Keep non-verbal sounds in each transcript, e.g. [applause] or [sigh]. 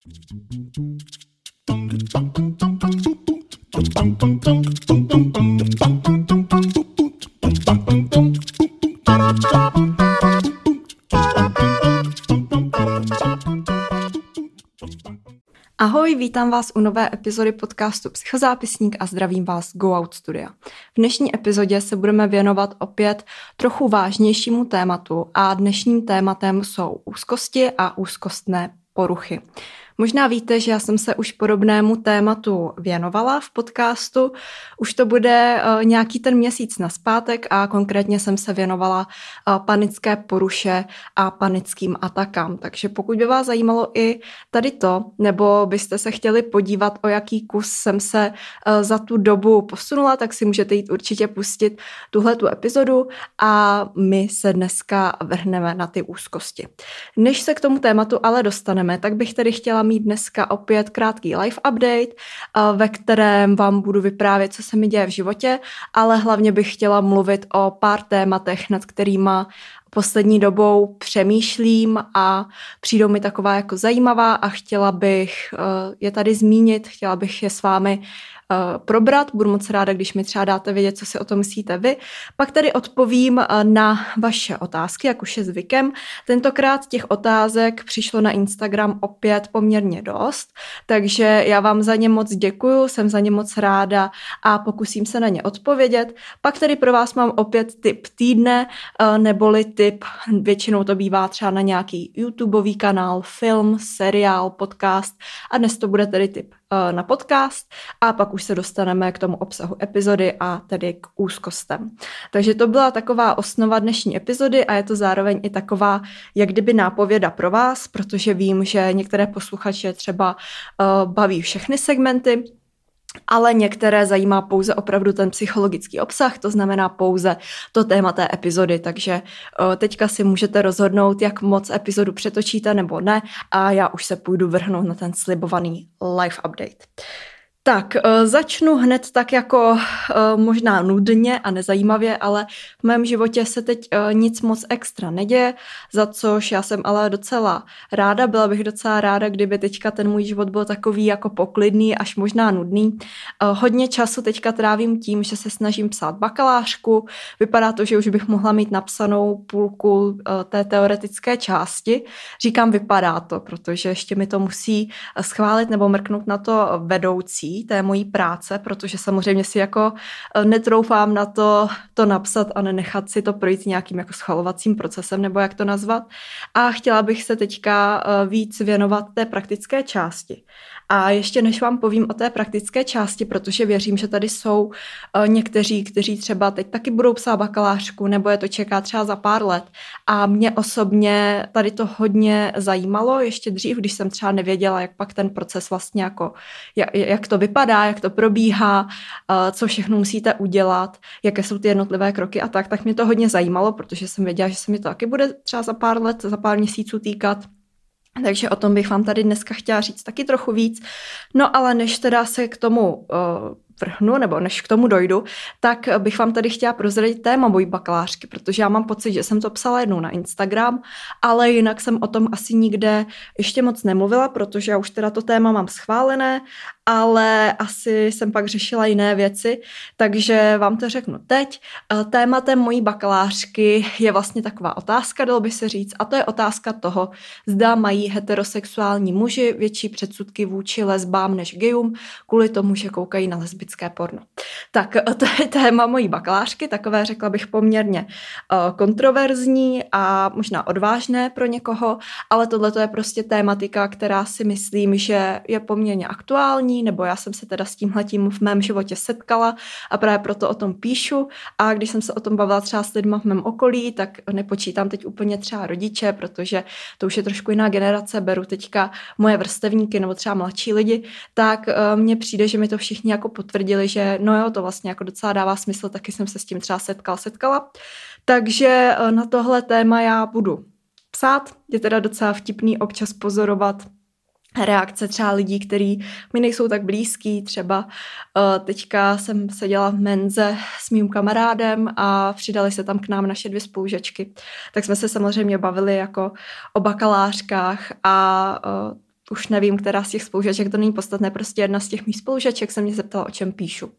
Ahoj, vítám vás u nové epizody podcastu Psychozápisník a zdravím vás Go Out Studia. V dnešní epizodě se budeme věnovat opět trochu vážnějšímu tématu a dnešním tématem jsou úzkosti a úzkostné poruchy. Možná víte, že já jsem se už podobnému tématu věnovala v podcastu. Už to bude uh, nějaký ten měsíc na zpátek a konkrétně jsem se věnovala uh, panické poruše a panickým atakám. Takže pokud by vás zajímalo i tady to, nebo byste se chtěli podívat, o jaký kus jsem se uh, za tu dobu posunula, tak si můžete jít určitě pustit tuhle tu epizodu a my se dneska vrhneme na ty úzkosti. Než se k tomu tématu ale dostaneme, tak bych tedy chtěla mít dneska opět krátký live update, eh, ve kterém vám budu vyprávět, co se mi děje v životě, ale hlavně bych chtěla mluvit o pár tématech, nad kterýma poslední dobou přemýšlím a přijdou mi taková jako zajímavá a chtěla bych eh, je tady zmínit, chtěla bych je s vámi probrat. Budu moc ráda, když mi třeba dáte vědět, co si o tom myslíte vy. Pak tady odpovím eh, na vaše otázky, jak už je zvykem. Tentokrát těch otázek přišlo na Instagram opět poměrně dost, takže já vám za ně moc děkuju, jsem za ně moc ráda a pokusím se na ně odpovědět. Pak tady pro vás mám opět tip týdne, eh, neboli tip, většinou to bývá třeba na nějaký YouTubeový kanál, film, seriál, podcast a dnes to bude tedy tip Eh, na podcast a pak už se dostaneme k tomu obsahu epizody a tedy k úzkostem. Takže to byla taková osnova dnešní epizody a je to zároveň i taková, jak kdyby nápověda pro vás, protože vím, že některé posluchače třeba uh, baví všechny segmenty, ale některé zajímá pouze opravdu ten psychologický obsah, to znamená pouze to téma té epizody, takže teďka si můžete rozhodnout, jak moc epizodu přetočíte nebo ne a já už se půjdu vrhnout na ten slibovaný live update. Tak, eh, začnu hned tak jako eh, možná nudně a nezajímavě, ale v mém životě se teď eh, nic moc extra neděje, za což já jsem ale docela ráda, byla bych docela ráda, kdyby teďka ten můj život byl takový jako poklidný, až možná nudný. Hodně času teďka trávím tím, že se snažím psát bakalářku, vypadá to, že už bych mohla mít napsanou půlku té teoretické části. Říkám vypadá to, protože ještě mi to musí schválit nebo mrknout na to vedoucí, té mojí práce, protože samozřejmě si jako eh, netroufám na to, to napsat a nenechat si to projít nějakým jako schvalovacím procesem, nebo jak to nazvat. A chtěla bych se teďka eh, víc věnovat té praktické části. A ještě než vám povím o té praktické části, protože věřím, že tady jsou uh, někteří, kteří třeba teď taky budou psát bakalářku, nebo je to čeká třeba za pár let. A mě osobně tady to hodně zajímalo, ještě dřív, když jsem třeba nevěděla, jak pak ten proces vlastně jako, jak, to vypadá, jak to probíhá, uh, co všechno musíte udělat, jaké jsou ty jednotlivé kroky a tak, tak mě to hodně zajímalo, protože jsem věděla, že se mi to taky bude třeba za pár let, za pár měsíců týkat. Takže o tom bych vám tady dneska chtěla říct taky trochu víc. No ale než teda se k tomu uh, vrhnu, nebo než k tomu dojdu, tak bych vám tady chtěla prozradit téma mojí bakalářky, protože já mám pocit, že jsem to psala jednou na Instagram, ale jinak jsem o tom asi nikde ještě moc nemluvila, protože já už teda to téma mám schválené ale asi jsem pak řešila jiné věci, takže vám to řeknu teď. Eh, tématem mojí bakalářky je vlastně taková otázka, dalo by se říct, a to je otázka toho, zda mají heterosexuální muži větší předsudky vůči lesbám než gejům, kvůli tomu, že koukají na lesbické porno. Tak eh, to je téma mojí bakalářky, takové řekla bych poměrně eh, kontroverzní a možná odvážné pro někoho, ale tohle je prostě tématika, která si myslím, že je poměrně aktuální, nebo já jsem se teda s tímhletím v mém životě setkala a právě proto o tom píšu a když jsem se o tom bavila třeba s lidmi v mém okolí, tak nepočítám teď úplně třeba rodiče, protože to už je trošku jiná generace, beru teďka moje vrstevníky nebo třeba mladší lidi, tak uh, mně přijde, že mi to všichni jako potvrdili, že no jo, to vlastně jako docela dává smysl, taky jsem se s tím třeba setkal, setkala. Takže uh, na tohle téma já budu psát. Je teda docela vtipný občas pozorovat reakce třeba lidí, který mi nejsou tak blízký. Třeba uh, teďka jsem seděla v menze s mým kamarádem a přidali se tam k nám naše dvě spolužečky. Tak jsme se samozřejmě bavili jako o bakalářkách a uh, už nevím, která z těch spolužaček, to není podstatné, prostě jedna z těch mých spolužaček se mě zeptala, o čem píšu.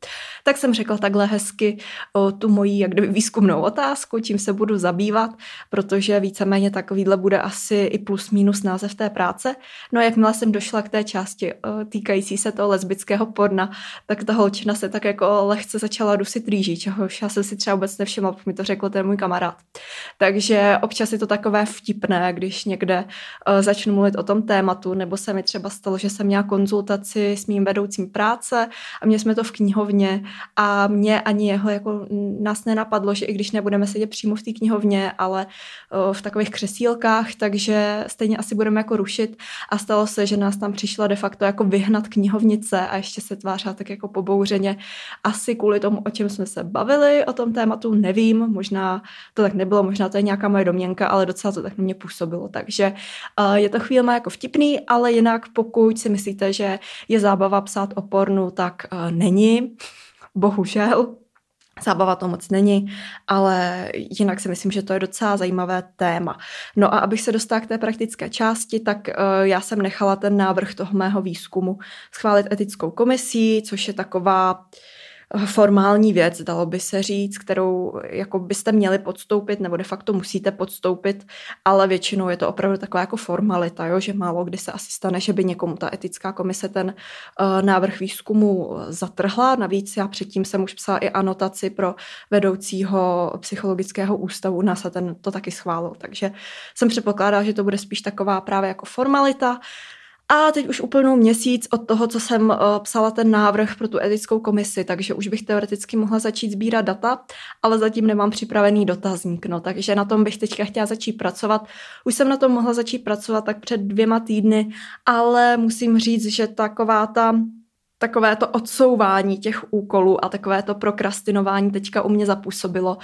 Tak jsem řekla takhle hezky o tu moji jak kdyby výzkumnou otázku, čím se budu zabývat, protože víceméně takovýhle bude asi i plus minus název té práce. No a jakmile jsem došla k té části týkající se toho lesbického porna, tak ta holčina se tak jako lehce začala dusit rýží, čehož já jsem si třeba vůbec nevšimla, mi to řekl ten můj kamarád. Takže občas je to takové vtipné, když někde začnu mluvit o tom tématu, nebo se mi třeba stalo, že jsem měla konzultaci s mým vedoucím práce a měli jsme to v knihovně a mě ani jeho jako nás nenapadlo, že i když nebudeme sedět přímo v té knihovně, ale v takových křesílkách, takže stejně asi budeme jako rušit a stalo se, že nás tam přišla de facto jako vyhnat knihovnice a ještě se tvářila tak jako pobouřeně. Asi kvůli tomu, o čem jsme se bavili, o tom tématu, nevím, možná to tak nebylo, možná to je nějaká moje domněnka, ale docela to tak na mě působilo. Takže je to chvíle jako vtipný, ale jinak pokud si myslíte, že je zábava psát o pornu, tak uh, není. Bohužel. Zábava to moc není, ale jinak si myslím, že to je docela zajímavé téma. No a abych se dostala k té praktické části, tak uh, já jsem nechala ten návrh toho mého výzkumu schválit etickou komisí, což je taková uh, formální věc, dalo by se říct, kterou jako byste měli podstoupit, nebo de facto musíte podstoupit, ale většinou je to opravdu taková jako formalita, jo, že málo kdy se asi stane, že by někomu ta etická komise ten uh, návrh výzkumu zatrhla. Navíc já předtím jsem už psala i anotaci pro vedoucího psychologického ústavu, a ten to taky schválil, takže jsem předpokládala, že to bude spíš taková právě jako formalita. A teď už úplnou měsíc od toho, co jsem uh, psala ten návrh pro tu etickou komisi, takže už bych teoreticky mohla začít sbírat data, ale zatím nemám připravený dotazník, no, takže na tom bych teďka chtěla začít pracovat. Už jsem na tom mohla začít pracovat tak před dvěma týdny, ale musím říct, že taková ta takové to odsouvání těch úkolů a takové to prokrastinování teďka u mě zapůsobilo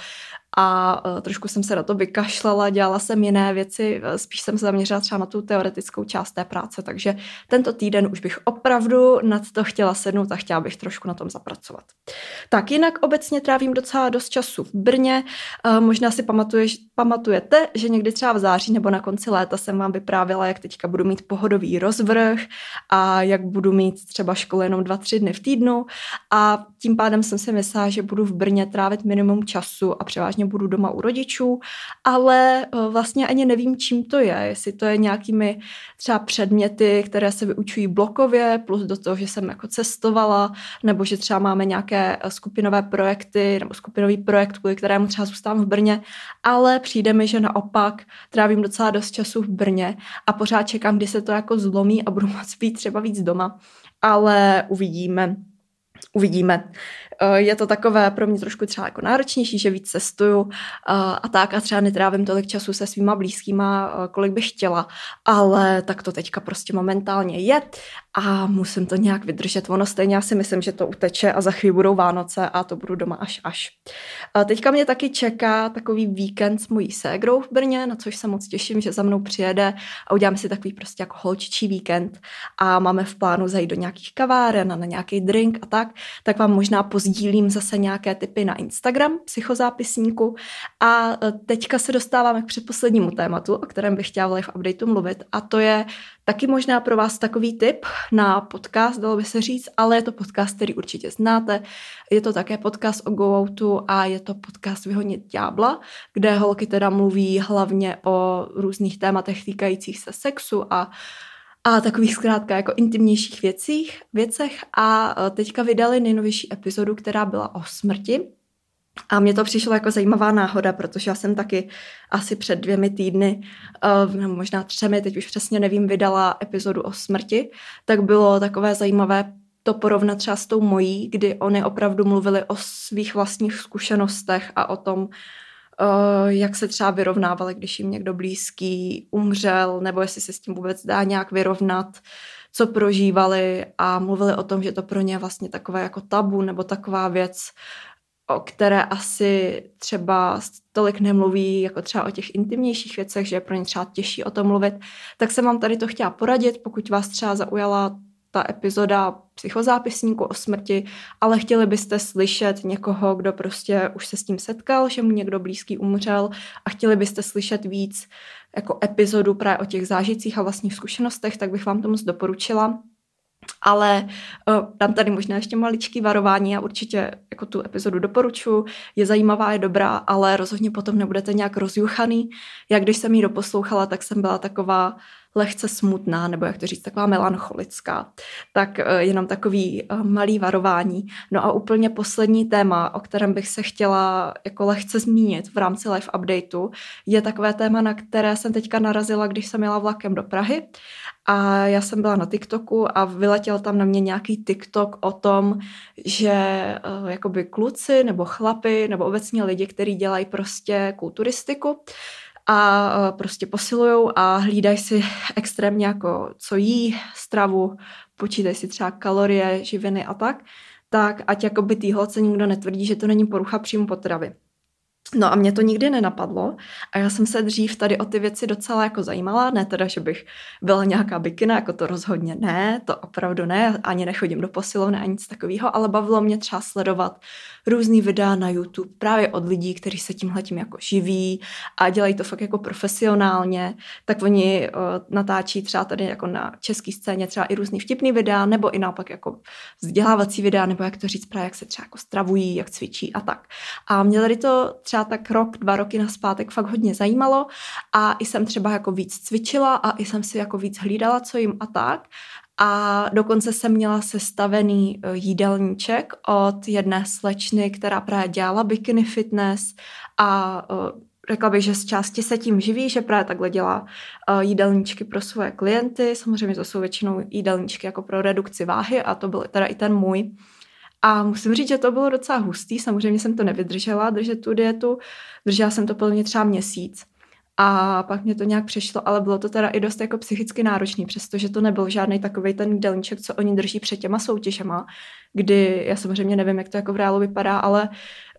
a uh, trošku jsem se na to vykašlala, dělala jsem jiné věci, e, spíš jsem se zaměřila třeba na tu teoretickou část té práce, takže tento týden už bych opravdu nad to chtěla sednout a chtěla bych trošku na tom zapracovat. Tak jinak obecně trávím docela dost času v Brně, uh, možná si pamatuješ, pamatujete, že někdy třeba v září nebo na konci léta jsem vám vyprávěla, jak teďka budu mít pohodový rozvrh a jak budu mít třeba školu jenom dva, tři dny v týdnu. A tím pádem jsem si myslela, že budu v Brně trávit minimum času a převážně budu doma u rodičů, ale eh, vlastně ani nevím, čím to je, jestli to je nějakými třeba předměty, které se vyučují blokově, plus do toho, že jsem jako cestovala, nebo že třeba máme nějaké eh, skupinové projekty, nebo skupinový projekt, kvůli kterému třeba zůstávám v Brně, ale přijde mi, že naopak trávím docela dost času v Brně a pořád čekám, kdy se to jako zlomí a budu [laughs] moc být třeba víc doma, ale uvidíme. Uvidíme. Eh, je to takové pro mě trošku třeba jako náročnější, že víc cestuju eh, a tak a třeba netrávím tolik času se svýma blízkýma, eh, kolik bych chtěla, ale tak to teďka prostě momentálně je a musím to nějak vydržet. Ono stejně já si myslím, že to uteče a za chvíli budou Vánoce a to budu doma až až. Teďka mě taky čeká takový víkend s mojí ségrou v Brně, na což se moc těším, že za mnou přijede a uděláme si takový prostě jako holčičí víkend a máme v plánu zajít do nějakých kaváren a na nějaký drink a tak, tak vám možná pozdílím zase nějaké typy na Instagram psychozápisníku a e, teďka se dostáváme k předposlednímu tématu, o kterém bych chtěla v live updateu mluvit a to je taky možná pro vás takový tip na podcast, dalo by se říct, ale je to podcast, který určitě znáte. Je to také podcast o go outu a je to podcast Vyhodnit ďábla, kde holky teda mluví hlavně o různých tématech týkajících se sexu a a takových zkrátka jako intimnějších věcích, věcech a e, teďka vydali nejnovější epizodu, která byla o smrti a mně to přišlo jako zajímavá náhoda, protože já jsem taky asi před dvěmi týdny, uh, nebo možná třemi, teď už přesně nevím, vydala epizodu o smrti, tak bylo takové zajímavé to porovnat třeba s tou mojí, kdy oni opravdu mluvili o svých vlastních zkušenostech a o tom, uh, jak se třeba vyrovnávali, když jim někdo blízký umřel, nebo jestli se s tím vůbec dá nějak vyrovnat, co prožívali. A mluvili o tom, že to pro ně vlastně takové jako tabu nebo taková věc, o které asi třeba tolik nemluví, jako třeba o těch intimnějších věcech, že je pro ně třeba těžší o tom mluvit, tak jsem vám tady to chtěla poradit, pokud vás třeba zaujala ta epizoda psychozápisníku o smrti, ale chtěli byste slyšet někoho, kdo prostě už se s tím setkal, že mu někdo blízký umřel a chtěli byste slyšet víc jako epizodu právě o těch zážitcích a vlastních zkušenostech, tak bych vám to moc doporučila. Ale uh, dám tady možná ještě maličký varování a určitě jako tu epizodu doporučuji. Je zajímavá, je dobrá, ale rozhodně potom nebudete nějak rozjuchaný. Jak když jsem ji doposlouchala, tak jsem byla taková lehce smutná, nebo jak to říct, taková melancholická. Tak uh, jenom takový uh, malý varování. No a úplně poslední téma, o kterém bych se chtěla jako lehce zmínit v rámci live updateu, je takové téma, na které jsem teďka narazila, když jsem jela vlakem do Prahy a já jsem byla na TikToku a vyletěl tam na mě nějaký TikTok o tom, že uh, jakoby kluci nebo chlapy nebo obecně lidi, kteří dělají prostě kulturistiku, a uh, prostě posilují a hlídají si extrémně jako co jí, stravu, počítají si třeba kalorie, živiny a tak, tak ať jakoby týhle se nikdo netvrdí, že to není porucha příjmu potravy. No a mě to nikdy nenapadlo a já jsem se dřív tady o ty věci docela jako zajímala, ne teda, že bych byla nějaká bikina, jako to rozhodně ne, to opravdu ne, ani nechodím do posilovny, ani nic takového, ale bavilo mě třeba sledovat různý videa na YouTube právě od lidí, kteří se tímhletím jako živí a dělají to fakt jako profesionálně, tak oni uh, natáčí třeba tady jako na české scéně třeba i různý vtipný videa, nebo i naopak jako vzdělávací videa, nebo jak to říct právě, jak se třeba jako stravují, jak cvičí a tak. A mě tady to třeba tak rok, dva roky naspátek fakt hodně zajímalo a i jsem třeba jako víc cvičila a i jsem si jako víc hlídala, co jim a tak. A dokonce jsem měla sestavený eh, jídelníček od jedné slečny, která právě dělala bikini fitness a eh, řekla bych, že z části se tím živí, že právě takhle dělá uh, jídelníčky pro svoje klienty. Samozřejmě to jsou většinou jídelníčky jako pro redukci váhy a to byl teda i ten můj. A musím říct, že to bylo docela hustý. Samozřejmě jsem to nevydržela, držet tu dietu. Držela jsem to plně třeba měsíc. A pak mě to nějak přešlo, ale bylo to teda i dost jako psychicky náročný, přestože to nebyl žádný takový ten jídelníček, co oni drží před těma soutěžema, kdy já samozřejmě nevím, jak to jako v reálu vypadá, ale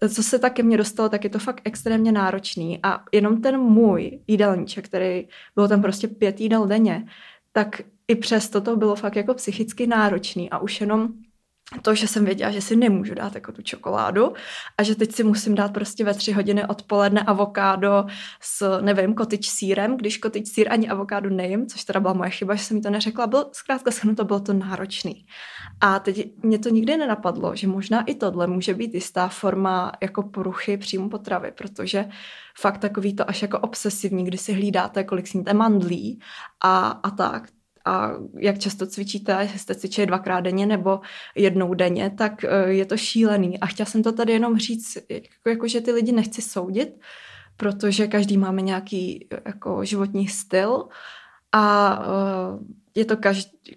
co se taky mě dostalo, tak je to fakt extrémně náročný. A jenom ten můj jídelníček, který bylo tam prostě pět jídel denně, tak i přesto to bylo fakt jako psychicky náročný a už jenom to, že jsem věděla, že si nemůžu dát jako tu čokoládu a že teď si musím dát prostě ve tři hodiny odpoledne avokádo s, nevím, kotič sírem, když kotič sír ani avokádo nejím, což teda byla moje chyba, že jsem mi to neřekla, bylo zkrátka to bylo to náročný. A teď mě to nikdy nenapadlo, že možná i tohle může být jistá forma jako poruchy příjmu potravy, protože fakt takový to až jako obsesivní, kdy si hlídáte, kolik sníte mandlí a, a tak, a jak často cvičíte, jestli jste cvičili dvakrát denně nebo jednou denně, tak eh, je to šílený. A chtěla jsem to tady jenom říct, jako, jako že ty lidi nechci soudit, protože každý máme nějaký jako životní styl a uh, je to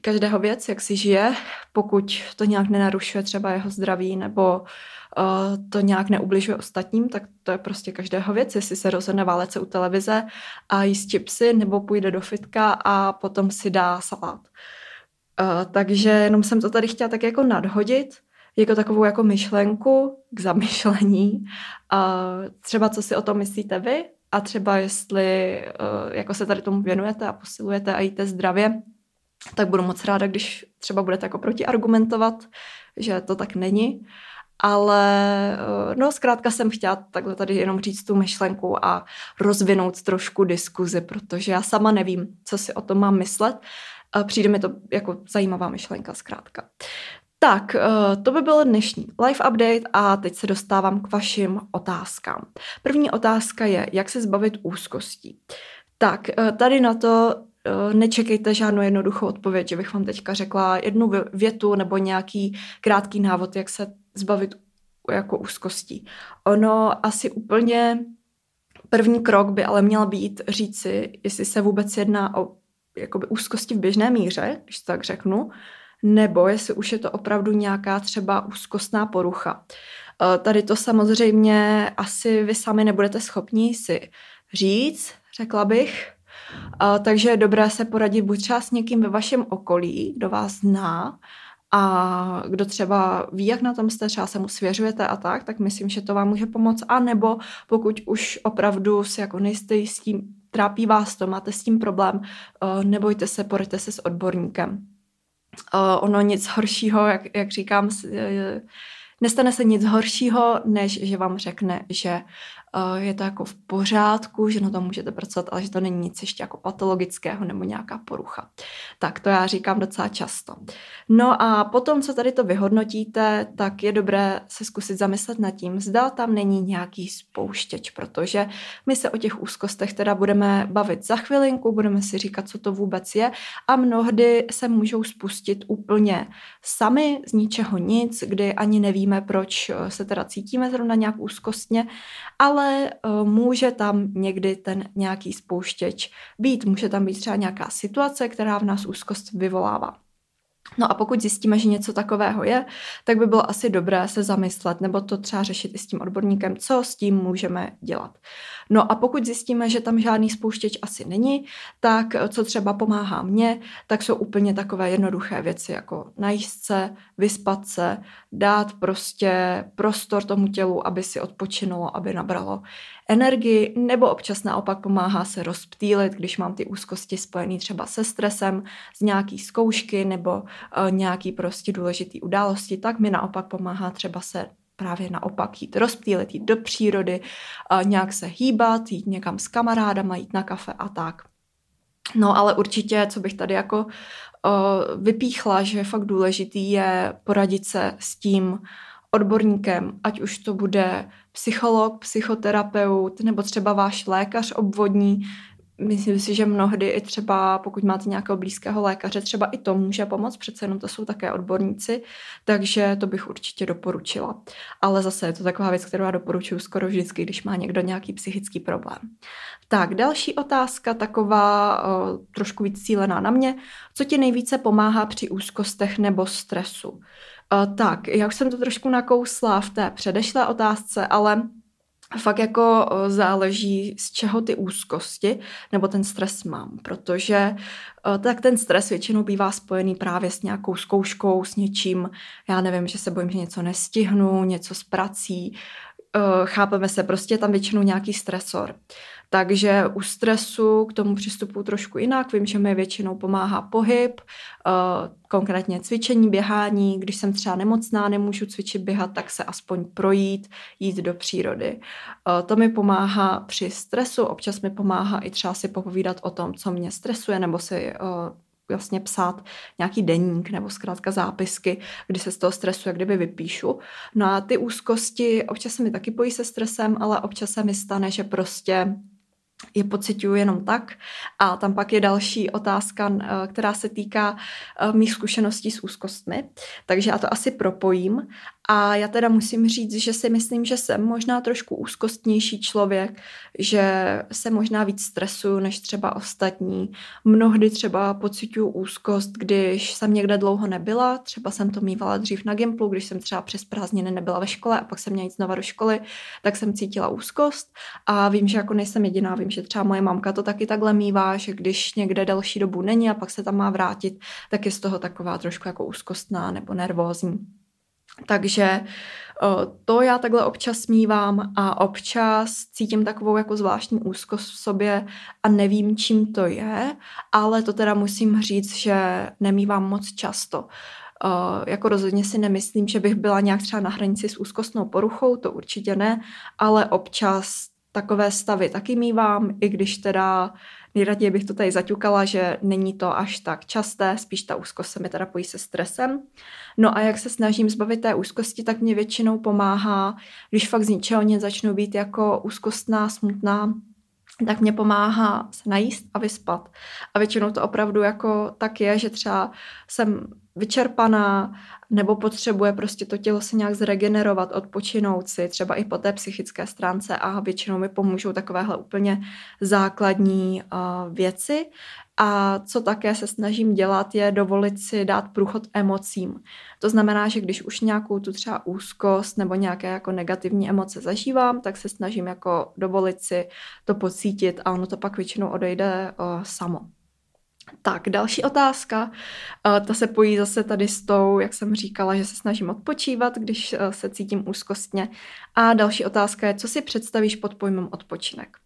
každého věc, jak si žije, pokud to nějak nenarušuje třeba jeho zdraví nebo uh, to nějak neubližuje ostatním, tak to je prostě každého věc, jestli se rozhodne válet se u televize a jíst chipsy nebo půjde do fitka a potom si dá salát. Uh, takže jenom jsem to tady chtěla tak jako nadhodit, jako takovou jako myšlenku k zamyšlení. Uh, třeba co si o tom myslíte vy a třeba jestli jako se tady tomu věnujete a posilujete a jíte zdravě, tak budu moc ráda, když třeba budete jako protiargumentovat, že to tak není. Ale eh, no zkrátka jsem chtěla takhle tady jenom říct tu myšlenku a rozvinout trošku diskuzi, protože já sama nevím, co si o tom mám myslet. Přijde mi to jako zajímavá myšlenka zkrátka. Tak, eh, to by byl dnešní live update a teď se dostávám k vašim otázkám. První otázka je, jak se zbavit úzkostí. Tak, eh, tady na to nečekejte žádnou jednoduchou odpověď, že bych vám teďka řekla jednu větu nebo nějaký krátký návod, jak se zbavit jako úzkostí. Ono asi úplně první krok by ale měl být říci, jestli se vůbec jedná o jakoby úzkosti v běžné míře, když to tak řeknu, nebo jestli už je to opravdu nějaká třeba úzkostná porucha. Eh, tady to samozřejmě asi vy sami nebudete schopni si říct, řekla bych, a, takže je dobré se poradit buď třeba s někým ve vašem okolí, kdo vás zná a kdo třeba ví, jak na tom jste, třeba se mu svěřujete a tak, tak myslím, že to vám může pomoct. A nebo pokud už opravdu si jako nejste s tím, trápí vás to, máte s tím problém, nebojte se, poraďte se s odborníkem. ono nic horšího, jak, jak říkám, nestane se nic horšího, než že vám řekne, že je to jako v pořádku, že na to můžete pracovat, ale že to není nic ještě jako patologického nebo nějaká porucha. Tak to já říkám docela často. No a potom, co tady to vyhodnotíte, tak je dobré se zkusit zamyslet nad tím, zda tam není nějaký spouštěč, protože my se o těch úzkostech teda budeme bavit za chvilinku, budeme si říkat, co to vůbec je a mnohdy se můžou spustit úplně sami z ničeho nic, kdy ani nevíme, proč se teda cítíme zrovna nějak úzkostně, ale ale uh, může tam někdy ten nějaký spouštěč být. Může tam být třeba nějaká situace, která v nás úzkost vyvolává. No a pokud zjistíme, že něco takového je, tak by bylo asi dobré se zamyslet nebo to třeba řešit i s tím odborníkem, co s tím můžeme dělat. No a pokud zjistíme, že tam žádný spouštěč asi není, tak co třeba pomáhá mně, tak jsou úplně takové jednoduché věci, jako najíst se, vyspat se, dát prostě prostor tomu tělu, aby si odpočinulo, aby nabralo energii, nebo občas naopak pomáhá se rozptýlit, když mám ty úzkosti spojené třeba se stresem, z nějaký zkoušky nebo uh, nějaký prostě důležitý události, tak mi naopak pomáhá třeba se právě naopak jít rozptýlit, jít do přírody, uh, nějak se hýbat, jít někam s kamarádama, jít na kafe a tak. No ale určitě, co bych tady jako uh, vypíchla, že je fakt důležitý, je poradit se s tím odborníkem, ať už to bude psycholog, psychoterapeut nebo třeba váš lékař obvodní. Myslím si, že mnohdy i třeba, pokud máte nějakého blízkého lékaře, třeba i to může pomoct, přece jenom to jsou také odborníci, takže to bych určitě doporučila. Ale zase je to taková věc, kterou já doporučuji skoro vždycky, když má někdo nějaký psychický problém. Tak, další otázka, taková o, trošku víc cílená na mě. Co ti nejvíce pomáhá při úzkostech nebo stresu? Uh, tak, já už jsem to trošku nakousla v té předešlé otázce, ale fakt jako záleží, z čeho ty úzkosti nebo ten stres mám, protože tak ten stres většinou bývá spojený právě s nějakou zkouškou, s něčím, já nevím, že se bojím, že něco nestihnu, něco s prací, chápeme se, prostě je tam většinou nějaký stresor. Takže u stresu k tomu přistupuji trošku jinak. Vím, že mi většinou pomáhá pohyb, eh, konkrétně cvičení, běhání. Když jsem třeba nemocná, nemůžu cvičit, běhat, tak se aspoň projít, jít do přírody. Eh, to mi pomáhá při stresu, občas mi pomáhá i třeba si popovídat o tom, co mě stresuje, nebo si eh, vlastně psát nějaký deník nebo zkrátka zápisky, kdy se z toho stresu jak kdyby vypíšu. No a ty úzkosti občas se mi taky pojí se stresem, ale občas se mi stane, že prostě je pocituju jenom tak. A tam pak je další otázka, eh, která se týká eh, mých zkušeností s úzkostmi. Takže já to asi propojím. A já teda musím říct, že si myslím, že jsem možná trošku úzkostnější člověk, že se možná víc stresuju než třeba ostatní. Mnohdy třeba pocituju úzkost, když jsem někde dlouho nebyla. Třeba jsem to mývala dřív na Gimplu, když jsem třeba přes prázdniny nebyla ve škole a pak jsem měla jít znova do školy, tak jsem cítila úzkost. A vím, že jako nejsem jediná, vím, že třeba moje mamka to taky takhle mývá, že když někde delší dobu není a pak se tam má vrátit, tak je z toho taková trošku jako úzkostná nebo nervózní. Takže to já takhle občas mívám a občas cítím takovou jako zvláštní úzkost v sobě a nevím, čím to je, ale to teda musím říct, že nemývám moc často. Uh, jako rozhodně si nemyslím, že bych byla nějak třeba na hranici s úzkostnou poruchou, to určitě ne, ale občas takové stavy taky mývám, i když teda nejraději bych to tady zaťukala, že není to až tak časté, spíš ta úzkost se mi teda pojí se stresem. No a jak se snažím zbavit té úzkosti, tak mě většinou pomáhá, když fakt z ničeho nic začnu být jako úzkostná, smutná, tak mě pomáhá se najíst a vyspat. A většinou to opravdu jako tak je, že třeba jsem vyčerpaná nebo potřebuje prostě to tělo se nějak zregenerovat, odpočinout si, třeba i po té psychické stránce a většinou mi pomůžou takovéhle úplně základní uh, věci. A co také se snažím dělat, je dovolit si dát průchod emocím. To znamená, že když už nějakou tu třeba úzkost nebo nějaké jako negativní emoce zažívám, tak se snažím jako dovolit si to pocítit a ono to pak většinou odejde uh, samo. Tak, další otázka. Uh, ta se pojí zase tady s tou, jak jsem říkala, že se snažím odpočívat, když uh, se cítím úzkostně. A další otázka je, co si představíš pod pojmem odpočinek?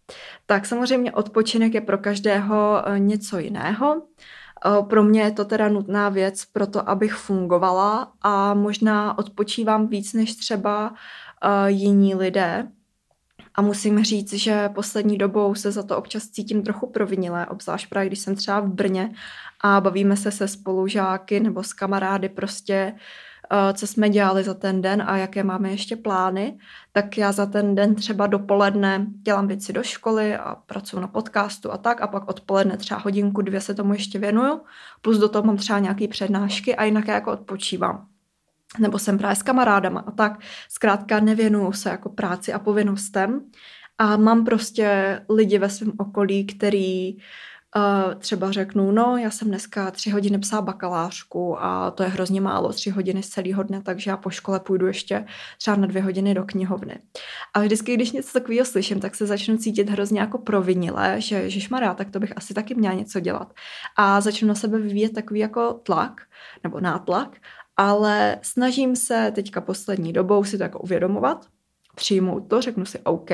Tak samozřejmě odpočinek je pro každého uh, něco jiného. Pro mě je to teda nutná věc pro to, abych fungovala a možná odpočívám víc než třeba jiní lidé. A musím říct, že poslední dobou se za to občas cítím trochu provinilé, obzvlášť právě když jsem třeba v Brně a bavíme se se spolužáky nebo s kamarády prostě Eh, co jsme dělali za ten den a jaké máme ještě plány, tak já za ten den třeba dopoledne dělám věci do školy a pracuji na podcastu a tak a pak odpoledne třeba hodinku, dvě se tomu ještě věnuju, plus do toho mám třeba nějaké přednášky a jinak jako odpočívám nebo jsem právě s kamarádama a tak. Zkrátka nevěnuju se jako práci a povinnostem a mám prostě lidi ve svém okolí, který uh, třeba řeknu, no já jsem dneska tři hodiny psala bakalářku a to je hrozně málo, tři hodiny z celého dne, takže já po škole půjdu ještě třeba na dvě hodiny do knihovny. A vždycky, když něco takového slyším, tak se začnu cítit hrozně jako provinile, že žešmará, tak to bych asi taky měla něco dělat. A začnu na sebe vyvíjet takový jako tlak nebo nátlak, ale snažím se teďka poslední dobou si to jako uvědomovat, přijmout to, řeknu si OK,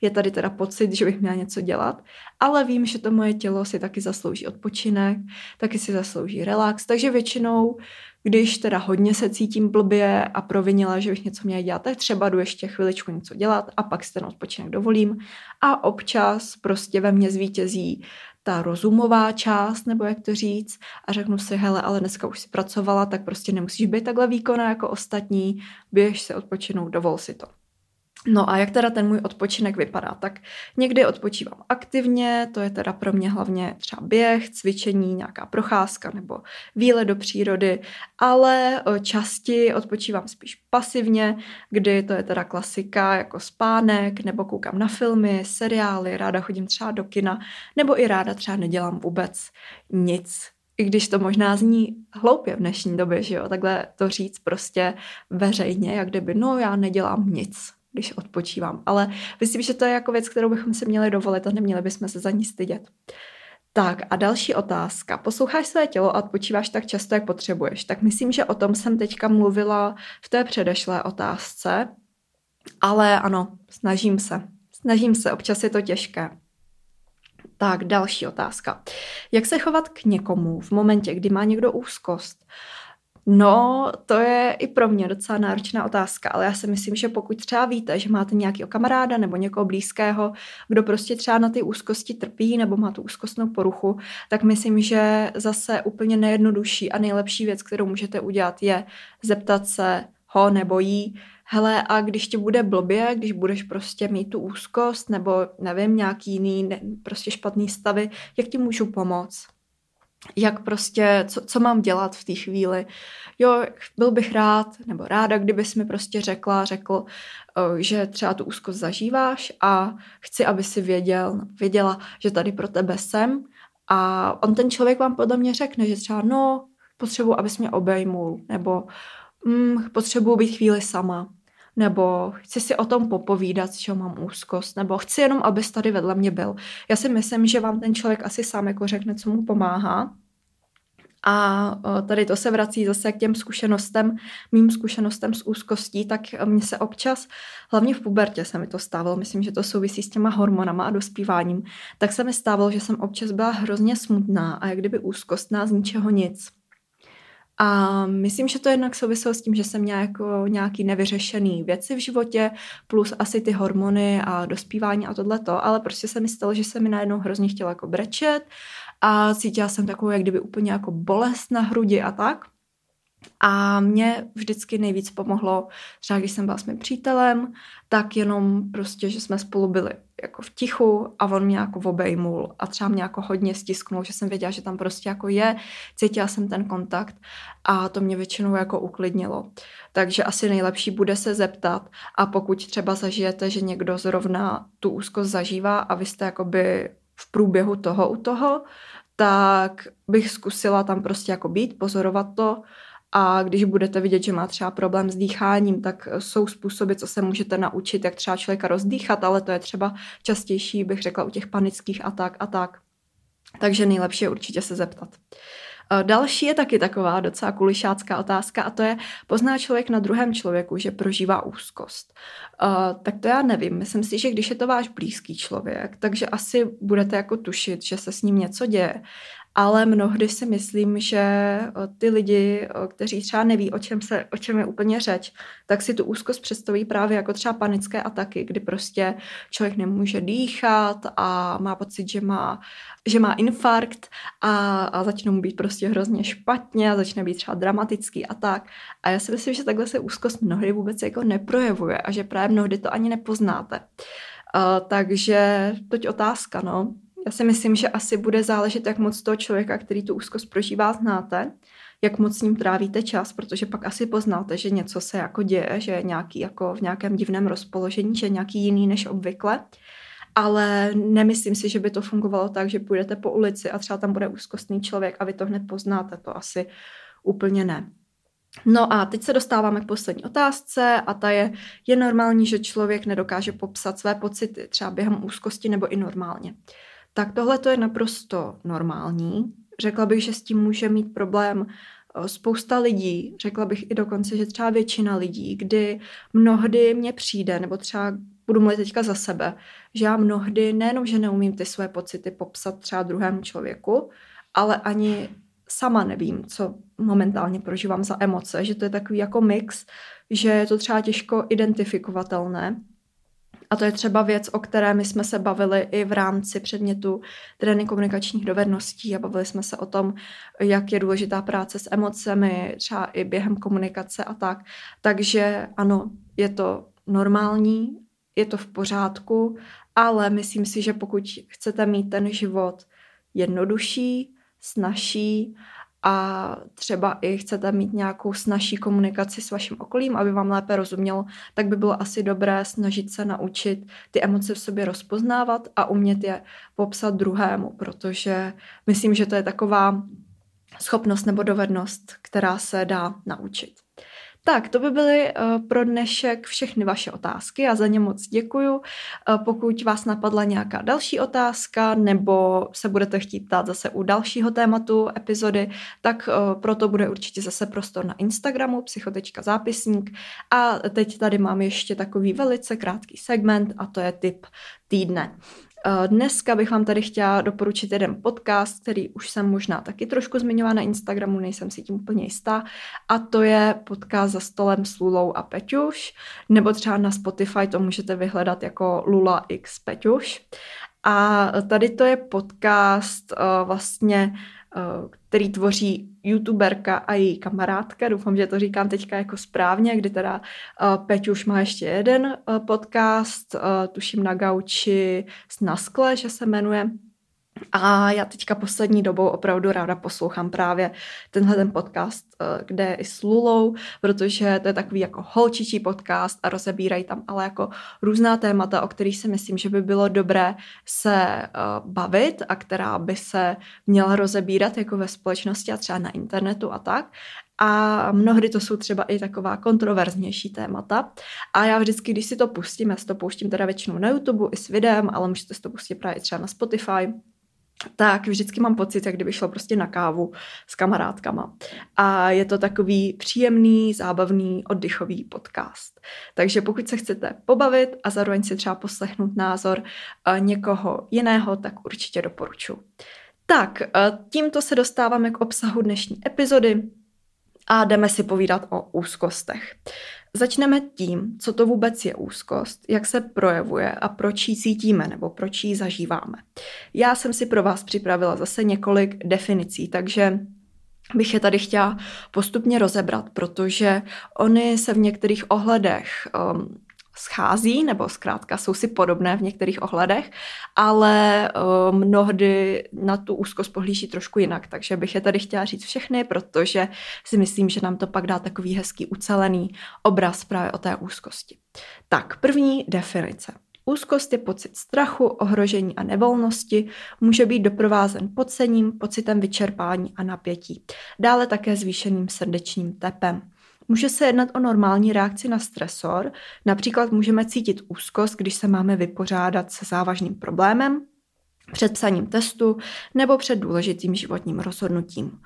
je tady teda pocit, že bych měla něco dělat, ale vím, že to moje tělo si taky zaslouží odpočinek, taky si zaslouží relax, takže většinou, když teda hodně se cítím blbě a provinila, že bych něco měla dělat, tak třeba jdu ještě chviličku něco dělat a pak si ten odpočinek dovolím a občas prostě ve mně zvítězí ta rozumová část, nebo jak to říct, a řeknu si, hele, ale dneska už si pracovala, tak prostě nemusíš být takhle výkonná jako ostatní, běž se odpočinout, dovol si to. No a jak teda ten můj odpočinek vypadá? Tak někdy odpočívám aktivně, to je teda pro mě hlavně třeba běh, cvičení, nějaká procházka nebo výlet do přírody, ale častěji odpočívám spíš pasivně, kdy to je teda klasika jako spánek, nebo koukám na filmy, seriály, ráda chodím třeba do kina, nebo i ráda třeba nedělám vůbec nic, i když to možná zní hloupě v dnešní době, že jo, takhle to říct prostě veřejně, jak kdyby, no já nedělám nic když odpočívám. Ale myslím, že to je jako věc, kterou bychom si měli dovolit a neměli bychom se za ní stydět. Tak a další otázka. Posloucháš své tělo a odpočíváš tak často, jak potřebuješ. Tak myslím, že o tom jsem teďka mluvila v té předešlé otázce, ale ano, snažím se. Snažím se, občas je to těžké. Tak, další otázka. Jak se chovat k někomu v momentě, kdy má někdo úzkost? No, to je i pro mě docela náročná otázka, ale já si myslím, že pokud třeba víte, že máte nějakého kamaráda nebo někoho blízkého, kdo prostě třeba na ty úzkosti trpí nebo má tu úzkostnou poruchu, tak myslím, že zase úplně nejjednodušší a nejlepší věc, kterou můžete udělat, je zeptat se ho nebo jí, hele, a když ti bude blbě, když budeš prostě mít tu úzkost nebo nevím, nějaký jiný ne, prostě špatný stavy, jak ti můžu pomoct? Jak prostě, co, co mám dělat v té chvíli. Jo, byl bych rád nebo ráda, kdybys mi prostě řekla, řekl, že třeba tu úzkost zažíváš a chci, aby si věděl, věděla, že tady pro tebe jsem a on ten člověk vám podle mě řekne, že třeba no, potřebuji, abys mě obejmul, nebo mm, potřebuji být chvíli sama, nebo chci si o tom popovídat, že mám úzkost, nebo chci jenom, abys tady vedle mě byl. Já si myslím, že vám ten člověk asi sám jako řekne, co mu pomáhá. A tady to se vrací zase k těm zkušenostem, mým zkušenostem s úzkostí, tak mně se občas, hlavně v pubertě se mi to stávalo, myslím, že to souvisí s těma hormonama a dospíváním, tak se mi stávalo, že jsem občas byla hrozně smutná a jak kdyby úzkostná z ničeho nic. A myslím, že to jednak souviselo s tím, že jsem měla jako nějaký nevyřešený věci v životě, plus asi ty hormony a dospívání a tohleto, ale prostě se mi stalo, že se mi najednou hrozně chtěla jako brečet a cítila jsem takovou jak kdyby úplně jako bolest na hrudi a tak. A mě vždycky nejvíc pomohlo, třeba když jsem byla s mým přítelem, tak jenom prostě, že jsme spolu byli jako v tichu a on mě jako obejmul a třeba mě jako hodně stisknul, že jsem věděla, že tam prostě jako je, cítila jsem ten kontakt a to mě většinou jako uklidnilo. Takže asi nejlepší bude se zeptat a pokud třeba zažijete, že někdo zrovna tu úzkost zažívá a vy jste jakoby v průběhu toho u toho, tak bych zkusila tam prostě jako být, pozorovat to a když budete vidět, že má třeba problém s dýcháním, tak jsou způsoby, co se můžete naučit, jak třeba člověka rozdýchat, ale to je třeba častější, bych řekla, u těch panických atak a tak. Takže nejlepší je určitě se zeptat. Další je taky taková docela kulišácká otázka a to je, pozná člověk na druhém člověku, že prožívá úzkost. Uh, tak to já nevím. Myslím si, že když je to váš blízký člověk, takže asi budete jako tušit, že se s ním něco děje. Ale mnohdy si myslím, že ty lidi, kteří třeba neví, o čem, se, o čem je úplně řeč, tak si tu úzkost představí právě jako třeba panické ataky, kdy prostě člověk nemůže dýchat a má pocit, že má, že má infarkt a, a začne mu být prostě hrozně špatně a začne být třeba dramatický a tak. A já si myslím, že takhle se úzkost mnohdy vůbec jako neprojevuje a že právě mnohdy to ani nepoznáte. Uh, takže toť otázka, no. Já si myslím, že asi bude záležet, jak moc toho člověka, který tu úzkost prožívá, znáte, jak moc s ním trávíte čas, protože pak asi poznáte, že něco se jako děje, že je nějaký jako v nějakém divném rozpoložení, že je nějaký jiný než obvykle. Ale nemyslím si, že by to fungovalo tak, že půjdete po ulici a třeba tam bude úzkostný člověk a vy to hned poznáte. To asi úplně ne. No a teď se dostáváme k poslední otázce a ta je, je normální, že člověk nedokáže popsat své pocity třeba během úzkosti nebo i normálně. Tak tohle to je naprosto normální. Řekla bych, že s tím může mít problém eh, spousta lidí, řekla bych i dokonce, že třeba většina lidí, kdy mnohdy mně přijde, nebo třeba budu mluvit teďka za sebe, že já mnohdy nejenom, že neumím ty své pocity popsat třeba druhému člověku, ale ani sama nevím, co momentálně prožívám za emoce, že to je takový jako mix, že je to třeba těžko identifikovatelné. A to je třeba věc, o které my jsme se bavili i v rámci předmětu trénink komunikačních dovedností a bavili jsme se o tom, jak je důležitá práce s emocemi, třeba i během komunikace a tak. Takže ano, je to normální, je to v pořádku, ale myslím si, že pokud chcete mít ten život jednodušší, snažší a třeba i chcete mít nějakou snažší komunikaci s vaším okolím, aby vám lépe rozumělo, tak by bylo asi dobré snažit se naučit ty emoce v sobě rozpoznávat a umět je popsat druhému, protože myslím, že to je taková schopnost nebo dovednost, která se dá naučit. Tak, to by byly uh, pro dnešek všechny vaše otázky. Já za ně moc děkuju. Uh, pokud vás napadla nějaká další otázka nebo se budete chtít ptát zase u dalšího tématu epizody, tak uh, proto bude určitě zase prostor na Instagramu psychotečka zápisník. A teď tady mám ještě takový velice krátký segment a to je tip týdne. Eh, dneska bych vám tady chtěla doporučit jeden podcast, který už jsem možná taky trošku zmiňovala na Instagramu, nejsem si tím úplně jistá, a to je podcast za stolem s Lulou a Peťuš, nebo třeba na Spotify to můžete vyhledat jako Lula X Peťuš. A tady to je podcast uh, vlastně Eh, který tvoří youtuberka a její kamarádka. Doufám, že to říkám teďka jako správně, kdy teda eh, Peť už má ještě jeden eh, podcast, tuším na gauči s Naskle, že se jmenuje. A já teďka poslední dobou opravdu ráda poslouchám právě tenhle ten podcast, eh, kde je i s Lulou, protože to je takový jako holčičí podcast a rozebírají tam ale jako různá témata, o kterých si myslím, že by bylo dobré se uh, bavit a která by se měla rozebírat jako ve společnosti a třeba na internetu a tak. A mnohdy to jsou třeba i taková kontroverznější témata. A já vždycky, když si to pustím, já si to pouštím teda většinou na YouTube i s videem, ale můžete si to pustit právě třeba na Spotify, tak vždycky mám pocit, jak kdyby šlo prostě na kávu s kamarádkama. A je to takový příjemný, zábavný, oddychový podcast. Takže pokud se chcete pobavit a zároveň si třeba poslechnout názor eh, někoho jiného, tak určitě doporučuji. Tak, eh, tímto se dostáváme k obsahu dnešní epizody a jdeme si povídat o úzkostech. Začneme tím, co to vůbec je úzkost, jak se projevuje a proč ji cítíme nebo proč ji zažíváme. Já jsem si pro vás připravila zase několik definicí, takže bych je tady chtěla postupně rozebrat, protože oni se v některých ohledech um, schází, nebo zkrátka jsou si podobné v některých ohledech, ale uh, mnohdy na tu úzkost pohlíží trošku jinak, takže bych je tady chtěla říct všechny, protože si myslím, že nám to pak dá takový hezký ucelený obraz právě o té úzkosti. Tak, první definice. Úzkost je pocit strachu, ohrožení a nevolnosti, může být doprovázen podcením, pocitem vyčerpání a napětí. Dále také zvýšeným srdečním tepem. Může se jednat o normální reakci na stresor, například můžeme cítit úzkost, když se máme vypořádat se závažným problémem, před psaním testu nebo před důležitým životním rozhodnutím.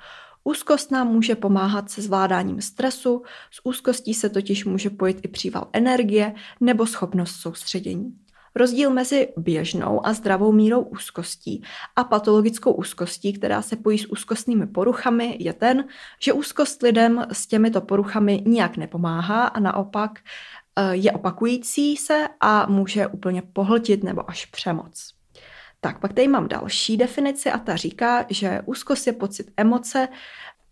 Úzkost nám může pomáhat se zvládáním stresu, s úzkostí se totiž může pojít i příval energie nebo schopnost soustředění. Rozdíl mezi běžnou a zdravou mírou úzkostí a patologickou úzkostí, která se pojí s úzkostnými poruchami, je ten, že úzkost lidem s těmito poruchami nijak nepomáhá a naopak eh, je opakující se a může úplně pohltit nebo až přemoc. Tak, pak tady mám další definici a ta říká, že úzkost je pocit emoce,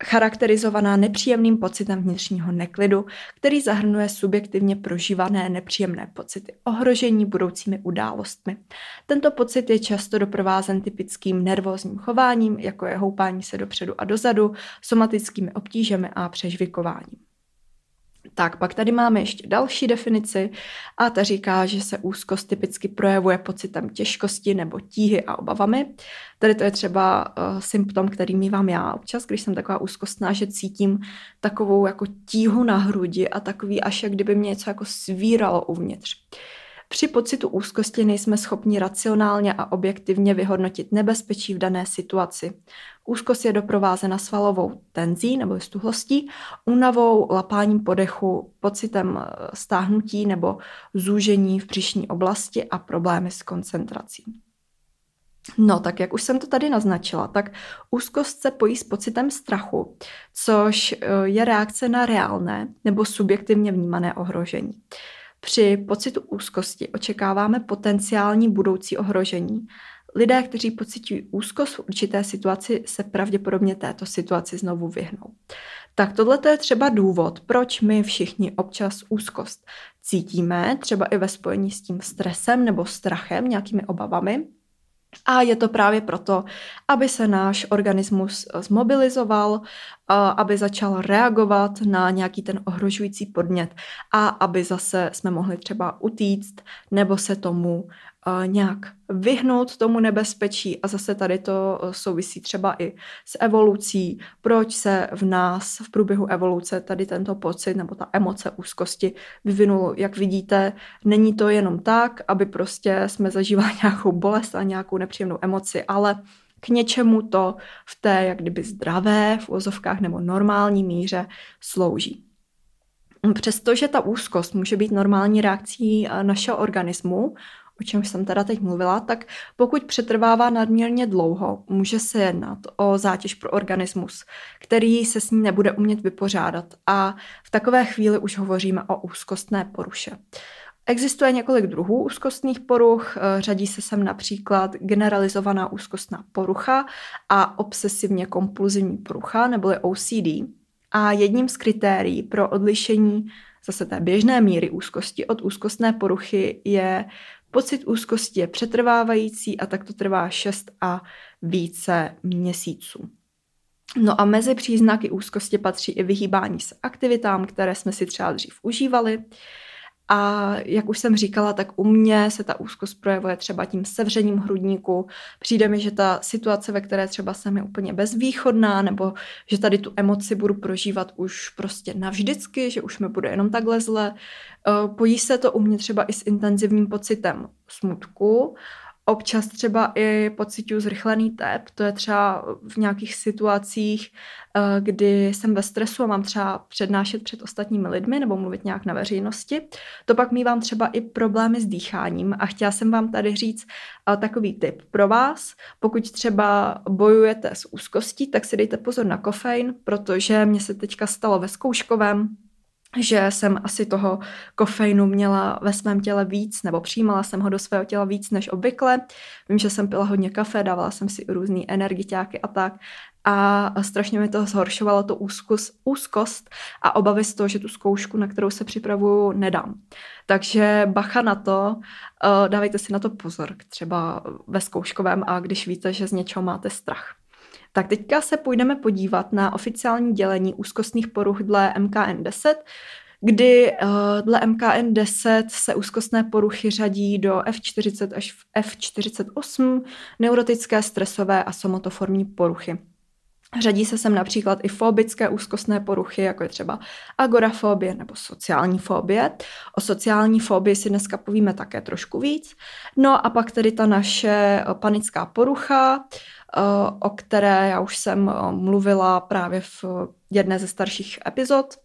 charakterizovaná nepříjemným pocitem vnitřního neklidu, který zahrnuje subjektivně prožívané nepříjemné pocity ohrožení budoucími událostmi. Tento pocit je často doprovázen typickým nervózním chováním, jako je houpání se dopředu a dozadu, somatickými obtížemi a přežvikováním. Tak, pak tady máme ještě další definici a ta říká, že se úzkost typicky projevuje pocitem těžkosti nebo tíhy a obavami. Tady to je třeba uh, symptom, který mývám já občas, když jsem taková úzkostná, že cítím takovou jako tíhu na hrudi a takový až jak kdyby mě něco jako svíralo uvnitř. Uh, při pocitu úzkosti nejsme schopni racionálně a objektivně vyhodnotit nebezpečí v dané situaci. Úzkost je doprovázena svalovou tenzí nebo stuhlostí, únavou, lapáním podechu, pocitem eh, stáhnutí nebo zúžení v příšní oblasti a problémy s koncentrací. No, tak jak už jsem to tady naznačila, tak úzkost se pojí s pocitem strachu, což eh, je reakce na reálné nebo subjektivně vnímané ohrožení. Při pocitu úzkosti očekáváme potenciální budoucí ohrožení. Lidé, kteří pocitují úzkost v určité situaci, se pravděpodobně této situaci znovu vyhnou. Tak tohle je třeba důvod, proč my všichni občas úzkost cítíme, třeba i ve spojení s tím stresem nebo strachem, nějakými obavami. A je to právě proto, aby se náš organismus zmobilizoval, aby začal reagovat na nějaký ten ohrožující podnět a aby zase jsme mohli třeba utíct nebo se tomu nějak vyhnout tomu nebezpečí a zase tady to souvisí třeba i s evolucí, proč se v nás v průběhu evoluce tady tento pocit nebo ta emoce úzkosti vyvinul. Jak vidíte, není to jenom tak, aby prostě jsme zažívali [laughs] nějakou bolest a nějakou nepříjemnou emoci, ale k něčemu to v té jak kdyby zdravé, v úzovkách nebo normální míře slouží. Přestože ta úzkost může být normální reakcí našeho organismu, o čem jsem teda teď mluvila, tak pokud přetrvává nadměrně dlouho, může se jednat o zátěž pro organismus, který se s ní nebude umět vypořádat a v takové chvíli už hovoříme o úzkostné poruše. Existuje několik druhů úzkostných poruch, eh, řadí se sem například generalizovaná úzkostná porucha a obsesivně kompulzivní porucha neboli OCD. A jedním z kritérií pro odlišení zase té běžné míry úzkosti od úzkostné poruchy je Pocit úzkosti je přetrvávající a tak to trvá 6 a více měsíců. No a mezi příznaky úzkosti patří i vyhýbání se aktivitám, které jsme si třeba dřív užívali, a jak už jsem říkala, tak u mě se ta úzkost projevuje třeba tím sevřením hrudníku. Přijde mi, že ta situace, ve které třeba jsem je úplně bezvýchodná, nebo že tady tu emoci budu prožívat už prostě navždycky, že už mi bude jenom takhle zle. Eh, pojí se to u mě třeba i s intenzivním pocitem smutku, Občas třeba i pocituju zrychlený tep, to je třeba v nějakých situacích, eh, kdy jsem ve stresu a mám třeba přednášet před ostatními lidmi nebo mluvit nějak na veřejnosti. To pak mývám třeba i problémy s dýcháním a chtěla jsem vám tady říct eh, takový tip pro vás. Pokud třeba bojujete s úzkostí, tak si dejte pozor na kofein, protože mě se teďka stalo ve zkouškovém, že jsem asi toho kofeinu měla ve svém těle víc, nebo přijímala jsem ho do svého těla víc než obvykle. Vím, že jsem pila hodně kafe, dávala jsem si různé energiťáky a tak. A strašně mi to zhoršovalo to úzkos, úzkost a obavy z toho, že tu zkoušku, na kterou se připravuju, nedám. Takže bacha na to, eh, dávejte si na to pozor, třeba ve zkouškovém a když víte, že z něčeho máte strach. Tak teďka se půjdeme podívat na oficiální dělení úzkostných poruch dle MKN10, kdy uh, dle MKN10 se úzkostné poruchy řadí do F40 až F48, neurotické, stresové a somotoformní poruchy. Řadí se sem například i fobické úzkostné poruchy, jako je třeba agorafobie nebo sociální fobie. O sociální fobii si dneska povíme také trošku víc. No a pak tedy ta naše panická porucha, o které já už jsem mluvila právě v jedné ze starších epizod.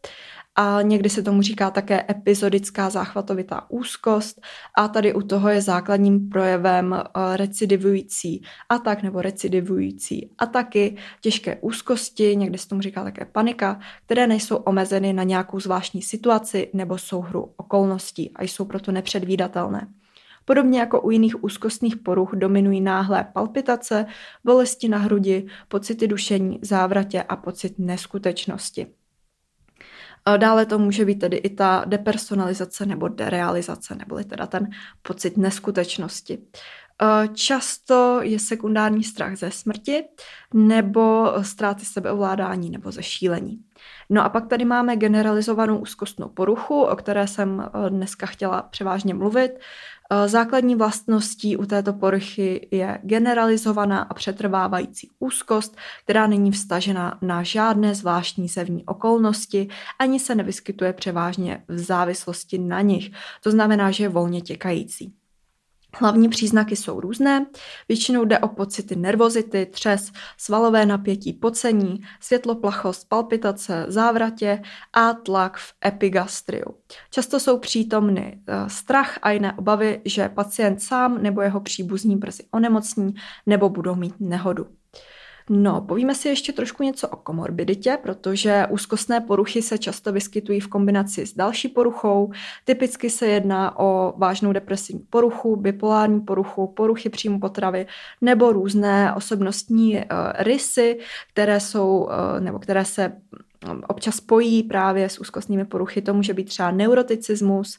A někdy se tomu říká také epizodická záchvatovitá úzkost a tady u toho je základním projevem eh, recidivující atak nebo recidivující ataky, těžké úzkosti, někdy se tomu říká také panika, které nejsou omezeny na nějakou zvláštní situaci nebo souhru okolností a jsou proto nepředvídatelné. Podobně jako u jiných úzkostných poruch dominují náhlé palpitace, bolesti na hrudi, pocity dušení, závratě a pocit neskutečnosti. Dále to může být tedy i ta depersonalizace nebo derealizace, neboli teda ten pocit neskutečnosti. Často je sekundární strach ze smrti nebo ztráty sebeovládání nebo ze šílení. No a pak tady máme generalizovanou úzkostnou poruchu, o které jsem dneska chtěla převážně mluvit. Eh, základní vlastností u této poruchy je generalizovaná a přetrvávající úzkost, která není vstažena na žádné zvláštní zevní okolnosti, ani se nevyskytuje převážně v závislosti na nich. To znamená, že je volně těkající. Hlavní příznaky jsou různé, většinou jde o pocity nervozity, třes, svalové napětí, pocení, světloplachost, palpitace, závratě a tlak v epigastriu. Často jsou přítomny eh, strach a jiné obavy, že pacient sám nebo jeho příbuzní brzy onemocní nebo budou mít nehodu. No, povíme si ještě trošku něco o komorbiditě, protože úzkostné poruchy se často vyskytují v kombinaci s další poruchou. Typicky se jedná o vážnou depresivní poruchu, bipolární poruchu, poruchy příjmu potravy nebo různé osobnostní uh, rysy, které jsou uh, nebo které se mm, občas spojí právě s úzkostnými poruchy. To může být třeba neuroticismus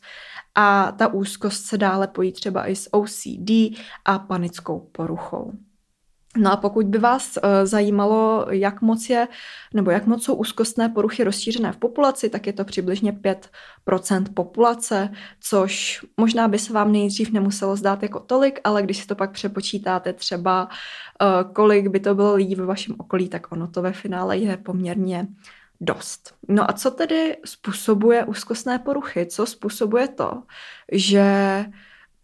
a ta úzkost se dále pojí třeba i s OCD a panickou poruchou. No a pokud by vás uh, zajímalo, jak moc je, nebo jak moc jsou úzkostné poruchy rozšířené v populaci, tak je to přibližně 5% populace, což možná by se vám nejdřív nemuselo zdát jako tolik, ale když si to pak přepočítáte třeba, uh, kolik by to bylo lidí ve vašem okolí, tak ono to ve finále je poměrně dost. No a co tedy způsobuje úzkostné poruchy? Co způsobuje to, že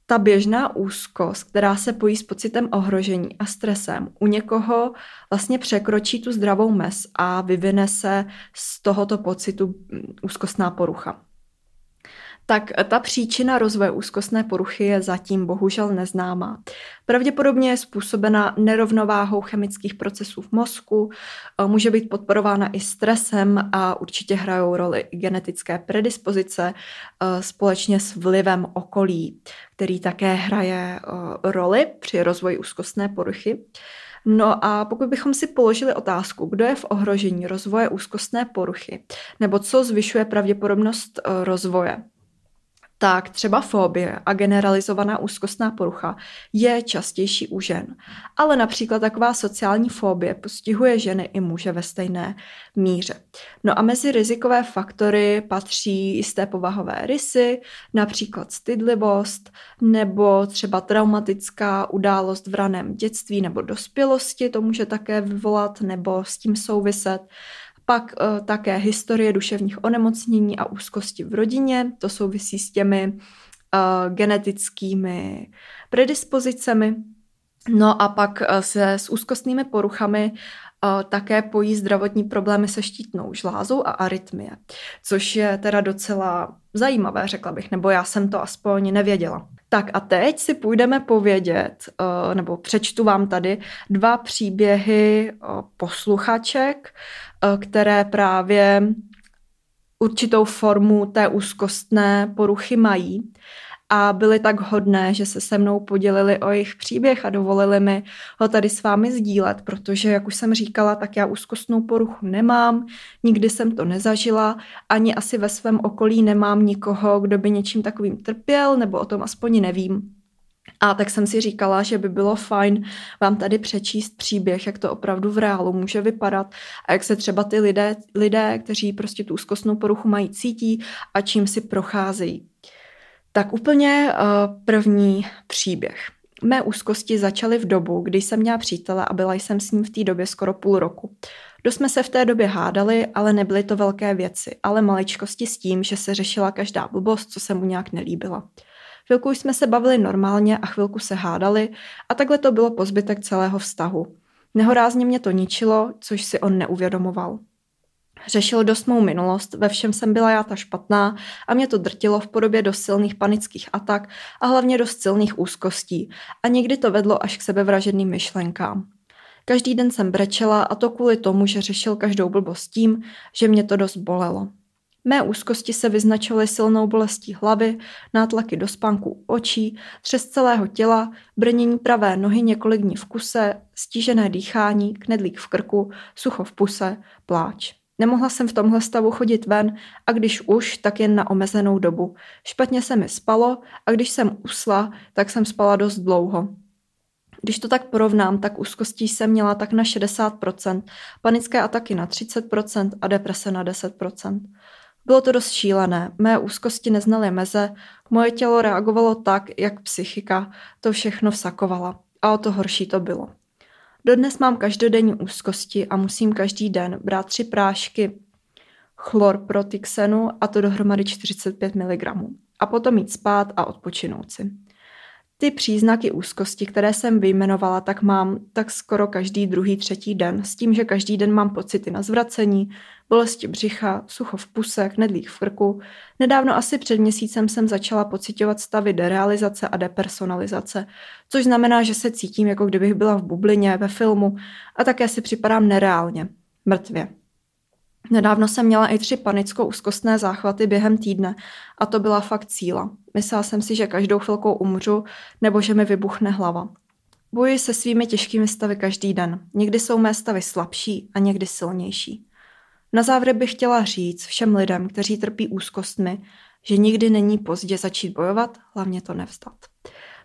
ta běžná úzkost, která se pojí s pocitem ohrožení a stresem, u někoho vlastně překročí tu zdravou mez a vyvine se z tohoto pocitu mm, úzkostná porucha tak ta příčina rozvoje úzkostné poruchy je zatím bohužel neznámá. Pravděpodobně je způsobena nerovnováhou chemických procesů v mozku, může být podporována i stresem a určitě hrajou roli genetické predispozice společně s vlivem okolí, který také hraje roli při rozvoji úzkostné poruchy. No a pokud bychom si položili otázku, kdo je v ohrožení rozvoje úzkostné poruchy, nebo co zvyšuje pravděpodobnost rozvoje, tak třeba fobie a generalizovaná úzkostná porucha je častější u žen. Ale například taková sociální fobie postihuje ženy i muže ve stejné míře. No a mezi rizikové faktory patří jisté povahové rysy, například stydlivost nebo třeba traumatická událost v raném dětství nebo dospělosti, to může také vyvolat nebo s tím souviset. Pak uh, také historie duševních onemocnění a úzkosti v rodině, to souvisí s těmi uh, genetickými predispozicemi. No a pak uh, se s úzkostnými poruchami také pojí zdravotní problémy se štítnou žlázou a arytmie, což je teda docela zajímavé, řekla bych, nebo já jsem to aspoň nevěděla. Tak a teď si půjdeme povědět, nebo přečtu vám tady dva příběhy posluchaček, které právě určitou formu té úzkostné poruchy mají a byli tak hodné, že se se mnou podělili o jejich příběh a dovolili mi ho tady s vámi sdílet, protože, jak už jsem říkala, tak já úzkostnou poruchu nemám, nikdy jsem to nezažila, ani asi ve svém okolí nemám nikoho, kdo by něčím takovým trpěl, nebo o tom aspoň nevím. A tak jsem si říkala, že by bylo fajn vám tady přečíst příběh, jak to opravdu v reálu může vypadat a jak se třeba ty lidé, lidé kteří prostě tu úzkostnou poruchu mají, cítí a čím si procházejí. Tak úplně uh, první příběh. Mé úzkosti začaly v dobu, kdy jsem měla přítele a byla jsem s ním v té době skoro půl roku. Dost jsme se v té době hádali, ale nebyly to velké věci, ale maličkosti s tím, že se řešila každá blbost, co se mu nějak nelíbila. Chvilku jsme se bavili normálně a chvilku se hádali a takhle to bylo po zbytek celého vztahu. Nehorázně mě to ničilo, což si on neuvědomoval. Řešil dost mou minulost, ve všem jsem byla já ta špatná a mě to drtilo v podobě dost silných panických atak a hlavně dost silných úzkostí a někdy to vedlo až k sebevražedným myšlenkám. Každý den jsem brečela a to kvůli tomu, že řešil každou blbost tím, že mě to dost bolelo. Mé úzkosti se vyznačovaly silnou bolestí hlavy, nátlaky do spánku očí, třes celého těla, brnění pravé nohy několik dní v kuse, stížené dýchání, knedlík v krku, sucho v puse, pláč. Nemohla jsem v tomhle stavu chodit ven a když už, tak jen na omezenou dobu. Špatně se mi spalo a když jsem usla, tak jsem spala dost dlouho. Když to tak porovnám, tak úzkostí jsem měla tak na 60%, panické ataky na 30% a deprese na 10%. Bylo to dost šílené, mé úzkosti neznaly meze, moje tělo reagovalo tak, jak psychika to všechno vsakovala. A o to horší to bylo. Dodnes mám každodenní úzkosti a musím každý den brát tři prášky chlorprotixenu a to dohromady 45 mg. A potom jít spát a odpočinout si. Ty příznaky úzkosti, které jsem vyjmenovala, tak mám tak skoro každý druhý, třetí den, s tím, že každý den mám pocity na zvracení, bolesti břicha, sucho v puse, knedlík v krku. Nedávno asi před měsícem jsem začala pocitovat stavy derealizace a depersonalizace, což znamená, že se cítím, jako kdybych byla v bublině, ve filmu a také si připadám nereálně, mrtvě. Nedávno jsem měla i tři panicko-úzkostné záchvaty během týdne a to byla fakt cíla. Myslela jsem si, že každou chvilkou umřu nebo že mi vybuchne hlava. Bojuji se svými těžkými stavy každý den. Někdy jsou mé stavy slabší a někdy silnější. Na závěr bych chtěla říct všem lidem, kteří trpí úzkostmi, že nikdy není pozdě začít bojovat, hlavně to nevzdat.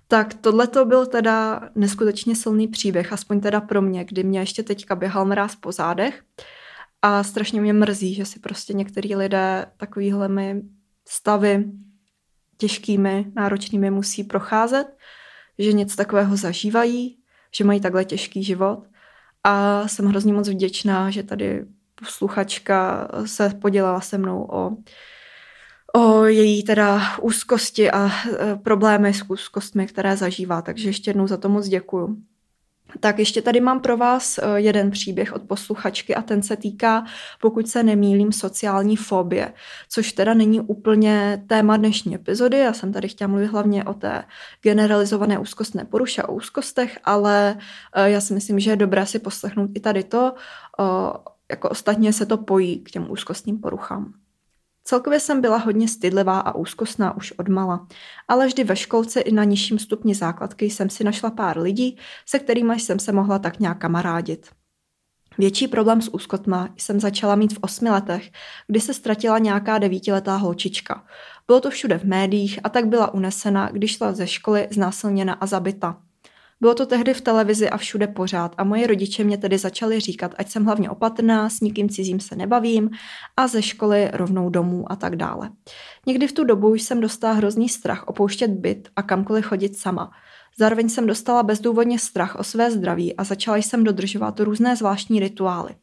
Tak tohle to byl teda neskutečně silný příběh, aspoň teda pro mě, kdy mě ještě teďka běhal mráz po zádech. A strašně mě mrzí, že si prostě některý lidé takovýhle stavy těžkými, náročnými musí procházet, že něco takového zažívají, že mají takhle těžký život. A jsem hrozně moc vděčná, že tady posluchačka se podělila se mnou o, o její teda úzkosti a e, problémy s úzkostmi, které zažívá. Takže ještě jednou za to moc děkuju. Tak ještě tady mám pro vás eh, jeden příběh od posluchačky a ten se týká, pokud se nemýlím, sociální fobie, což teda není úplně téma dnešní epizody. Já jsem tady chtěla mluvit hlavně o té generalizované úzkostné poruše a úzkostech, ale eh, já si myslím, že je dobré si poslechnout i tady to, eh, jako ostatně se to pojí k těm úzkostným poruchám. Celkově jsem byla hodně stydlivá a úzkostná už od mala, ale vždy ve školce i na nižším stupni základky jsem si našla pár lidí, se kterými jsem se mohla tak nějak kamarádit. Větší problém s úzkostma jsem začala mít v osmi letech, kdy se ztratila nějaká devítiletá holčička. Bylo to všude v médiích a tak byla unesena, když šla ze školy znásilněna a zabita. Bylo to tehdy v televizi a všude pořád a moje rodiče mě tedy začali říkat, ať jsem hlavně opatrná, s nikým cizím se nebavím a ze školy rovnou domů a tak dále. Někdy v tu dobu jsem dostala hrozný strach opouštět byt a kamkoliv chodit sama. Zároveň jsem dostala bezdůvodně strach o své zdraví a začala jsem dodržovat různé zvláštní rituály,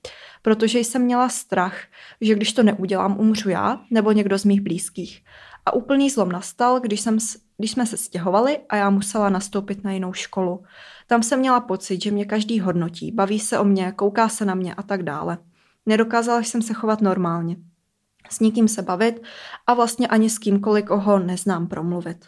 protože jsem měla strach, že když to neudělám, umřu já nebo někdo z mých blízkých. A úplný zlom nastal, když, jsem, když jsme se stěhovali a já musela nastoupit na jinou školu. Tam jsem měla pocit, že mě každý hodnotí, baví se o mě, kouká se na mě a tak dále. Nedokázala jsem se chovat normálně. S nikým se bavit a vlastně ani s kýmkoliv, koho neznám promluvit.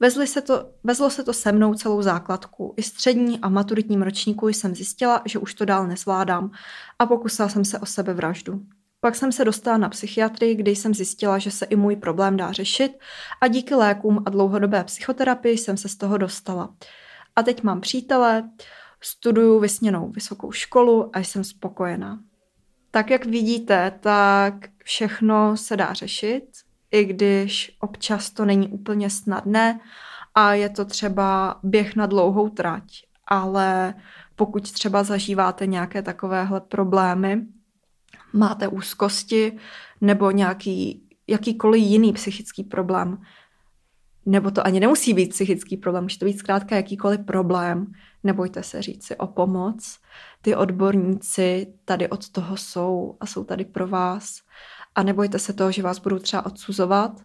Vezli se to, vezlo se to se mnou celou základku. I střední a maturitním ročníku jsem zjistila, že už to dál nezvládám a pokusila jsem se o sebevraždu. Pak jsem se dostala na psychiatrii, kde jsem zjistila, že se i můj problém dá řešit a díky lékům a dlouhodobé psychoterapii jsem se z toho dostala. A teď mám přítele, studuju vysněnou vysokou školu a jsem spokojená. Tak jak vidíte, tak všechno se dá řešit, i když občas to není úplně snadné a je to třeba běh na dlouhou trať. Ale pokud třeba zažíváte nějaké takovéhle problémy, máte úzkosti nebo nějaký jakýkoliv jiný psychický problém, nebo to ani nemusí být psychický problém, může to být zkrátka jakýkoliv problém, nebojte se říct si o pomoc. Ty odborníci tady od toho jsou a jsou tady pro vás. A nebojte se toho, že vás budou třeba odsuzovat,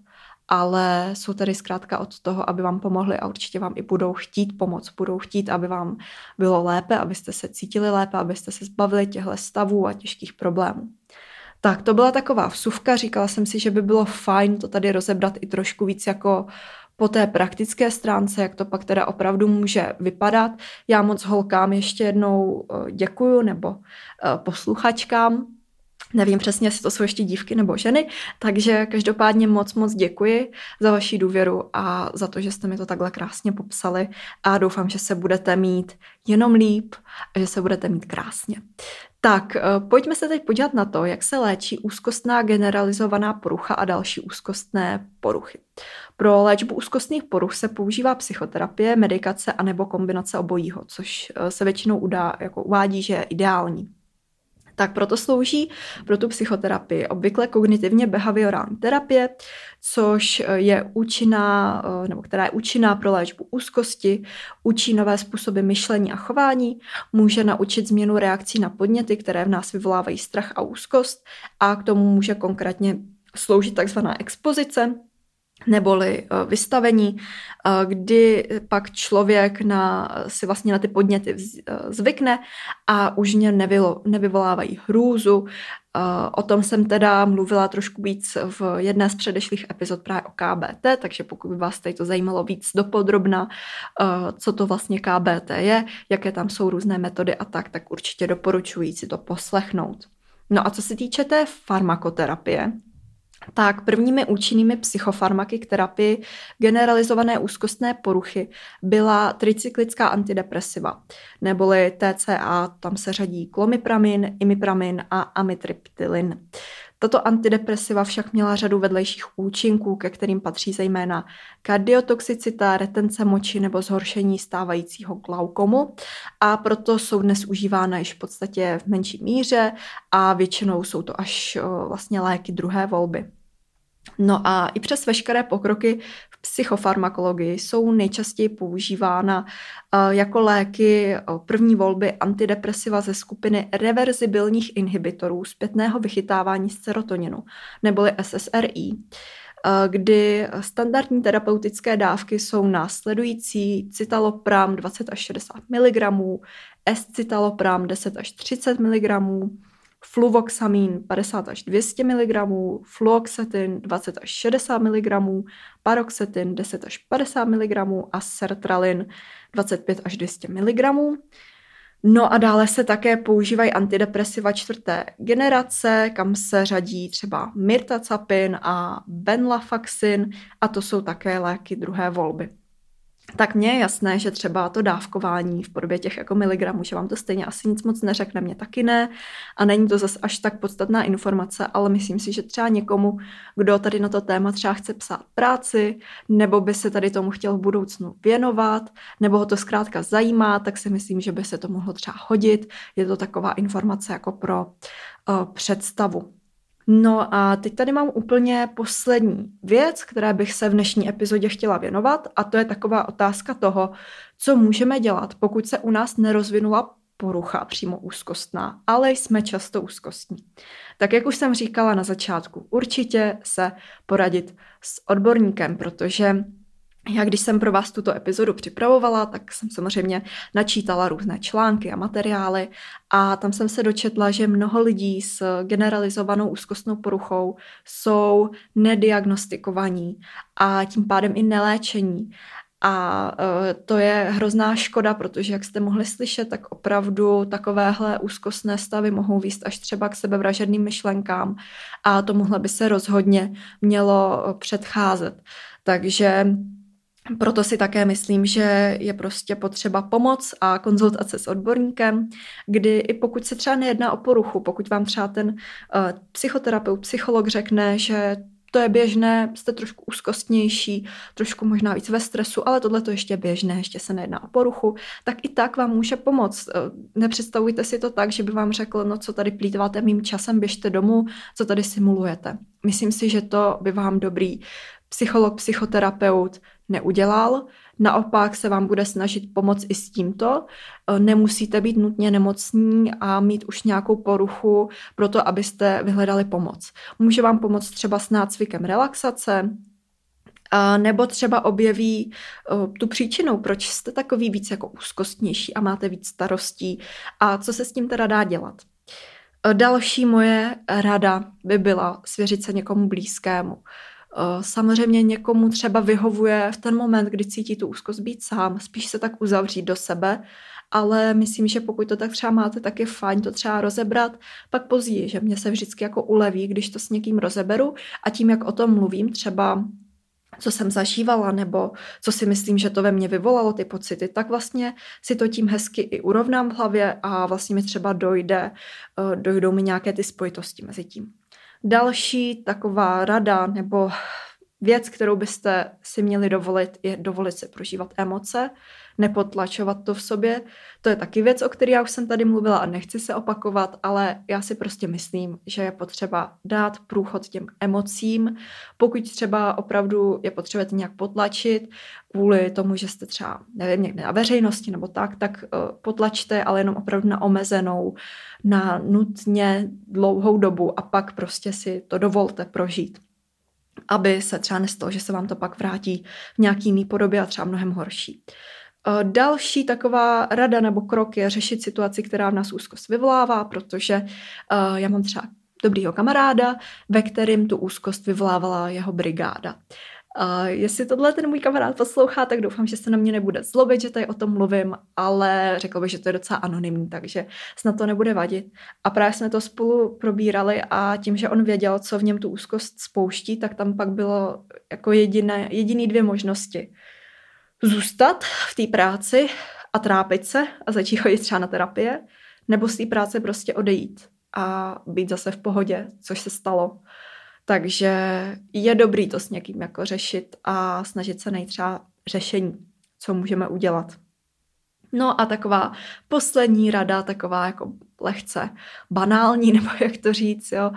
ale jsou tady zkrátka od toho, aby vám pomohli a určitě vám i budou chtít pomoct. Budou chtít, aby vám bylo lépe, abyste se cítili lépe, abyste se zbavili těchto stavů a těžkých problémů. Tak to byla taková vsuvka, říkala jsem si, že by bylo fajn to tady rozebrat i trošku víc jako po té praktické stránce, jak to pak teda opravdu může vypadat. Já moc holkám ještě jednou eh, děkuju, nebo eh, posluchačkám, Nevím přesně, jestli to jsou ještě dívky nebo ženy, takže každopádně moc, moc děkuji za vaši důvěru a za to, že jste mi to takhle krásně popsali a doufám, že se budete mít jenom líp a že se budete mít krásně. Tak, eh, pojďme se teď podívat na to, jak se léčí úzkostná generalizovaná porucha a další úzkostné poruchy. Pro léčbu úzkostných poruch se používá psychoterapie, medikace a nebo kombinace obojího, což eh, se většinou udá, jako uvádí, že je ideální. Tak proto slouží pro tu psychoterapii. Obvykle kognitivně behaviorální terapie, což je účinná, eh, nebo která je účinná pro léčbu úzkosti, učí nové způsoby myšlení a chování, může naučit změnu reakcí na podněty, které v nás vyvolávají strach a úzkost a k tomu může konkrétně sloužit takzvaná expozice, neboli eh, vystavení, eh, kdy pak člověk na, si vlastně na ty podněty eh, zvykne a už mě nevylo, nevyvolávají hrůzu. O tom jsem teda mluvila trošku víc v jedné z předešlých epizod právě o KBT, takže pokud by vás tady to zajímalo víc dopodrobna, co to vlastně KBT je, jaké tam jsou různé metody a tak, tak určitě doporučuji si to poslechnout. No a co se týče té farmakoterapie, tak prvními účinnými psychofarmaky k terapii generalizované úzkostné poruchy byla tricyklická antidepresiva, neboli TCA, tam se řadí klomipramin, imipramin a amitriptylin. Tato antidepresiva však měla řadu vedlejších účinků, ke kterým patří zejména kardiotoxicita, retence moči nebo zhoršení stávajícího glaukomu a proto jsou dnes užívána již v podstatě v menší míře a většinou jsou to až vlastně léky druhé volby. No a i přes veškeré pokroky psychofarmakologii jsou nejčastěji používána jako léky první volby antidepresiva ze skupiny reverzibilních inhibitorů zpětného vychytávání serotoninu, neboli SSRI kdy standardní terapeutické dávky jsou následující citalopram 20 až 60 mg, S-citalopram 10 až 30 mg, fluvoxamín 50 až 200 mg, fluoxetin 20 až 60 mg, paroxetin 10 až 50 mg a sertralin 25 až 200 mg. No a dále se také používají antidepresiva čtvrté generace, kam se řadí třeba mirtazapin a benlafaxin a to jsou také léky druhé volby tak mně je jasné, že třeba to dávkování v podobě těch jako miligramů, že vám to stejně asi nic moc neřekne, mě taky ne a není to zas až tak podstatná informace, ale myslím si, že třeba někomu, kdo tady na to téma třeba chce psát práci, nebo by se tady tomu chtěl v budoucnu věnovat, nebo ho to zkrátka zajímá, tak si myslím, že by se to mohlo třeba hodit. Je to taková informace jako pro uh, představu. No a teď tady mám úplně poslední věc, které bych se v dnešní epizodě chtěla věnovat a to je taková otázka toho, co můžeme dělat, pokud se u nás nerozvinula porucha přímo úzkostná, ale jsme často úzkostní. Tak jak už jsem říkala na začátku, určitě se poradit s odborníkem, protože já když jsem pro vás tuto epizodu připravovala, tak jsem samozřejmě načítala různé články a materiály a tam jsem se dočetla, že mnoho lidí s generalizovanou úzkostnou poruchou jsou nediagnostikovaní a tím pádem i neléčení. A e, to je hrozná škoda, protože jak jste mohli slyšet, tak opravdu takovéhle úzkostné stavy mohou výst až třeba k sebevražedným myšlenkám a tomuhle by se rozhodně mělo předcházet. Takže proto si také myslím, že je prostě potřeba pomoc a konzultace s odborníkem, kdy i pokud se třeba nejedná o poruchu, pokud vám třeba ten uh, psychoterapeut, psycholog řekne, že to je běžné, jste trošku úzkostnější, trošku možná víc ve stresu, ale tohle to ještě je běžné, ještě se nejedná o poruchu, tak i tak vám může pomoct. Eh, nepředstavujte si to tak, že by vám řekl, no co tady plítváte mým časem, běžte domů, co tady simulujete. Myslím si, že to by vám dobrý psycholog, psychoterapeut neudělal. Naopak se vám bude snažit pomoct i s tímto. E, nemusíte být nutně nemocní a mít už nějakou poruchu pro to, abyste vyhledali pomoc. Může vám pomoct třeba s nácvikem relaxace, nebo třeba objeví uh, tu příčinu, proč jste takový víc jako úzkostnější a máte víc starostí a co se s tím teda dá dělat. Další moje rada by byla svěřit se někomu blízkému. Samozřejmě někomu třeba vyhovuje v ten moment, kdy cítí tu úzkost být sám, spíš se tak uzavřít do sebe, ale myslím, že pokud to tak třeba máte, tak je fajn to třeba rozebrat pak později, že mě se vždycky jako uleví, když to s někým rozeberu a tím, jak o tom mluvím, třeba co jsem zažívala, nebo co si myslím, že to ve mně vyvolalo ty pocity, tak vlastně si to tím hezky i urovnám v hlavě a vlastně mi třeba dojde, eh, dojdou mi nějaké ty spojitosti mezi tím. Další taková rada nebo věc, kterou byste si měli dovolit, je dovolit si prožívat emoce, nepotlačovat to v sobě. To je taky věc, o které já už jsem tady mluvila a nechci se opakovat, ale já si prostě myslím, že je potřeba dát průchod těm emocím. Pokud třeba opravdu je potřeba nějak potlačit kvůli tomu, že jste třeba, nevím, někde na veřejnosti nebo tak, tak uh, potlačte, ale jenom opravdu na omezenou, na nutně dlouhou dobu a pak prostě si to dovolte prožít aby se třeba nestalo, že se vám to pak vrátí v nějaký jiný podobě a třeba mnohem horší. Eh, další taková rada nebo krok je řešit situaci, která v nás úzkost vyvolává, protože uh, já mám třeba dobrýho kamaráda, ve kterým tu úzkost vyvolávala jeho brigáda. Uh, jestli tohle ten můj kamarád poslouchá, tak doufám, že se na mě nebude zlobit, že tady o tom mluvím, ale řekl bych, že to je docela anonymní, takže snad to nebude vadit. A právě jsme to spolu probírali a tím, že on věděl, co v něm tu úzkost spouští, tak tam pak bylo jako jediné, jediný dvě možnosti zůstat v té práci a trápit se a začít chodit třeba na terapie, nebo z té práce prostě odejít a být zase v pohodě, což se stalo. Takže je dobrý to s někým jako řešit a snažit se najít třeba řešení, co můžeme udělat. No a taková poslední rada, taková jako lehce banální, [laughs] nebo jak to říct, jo,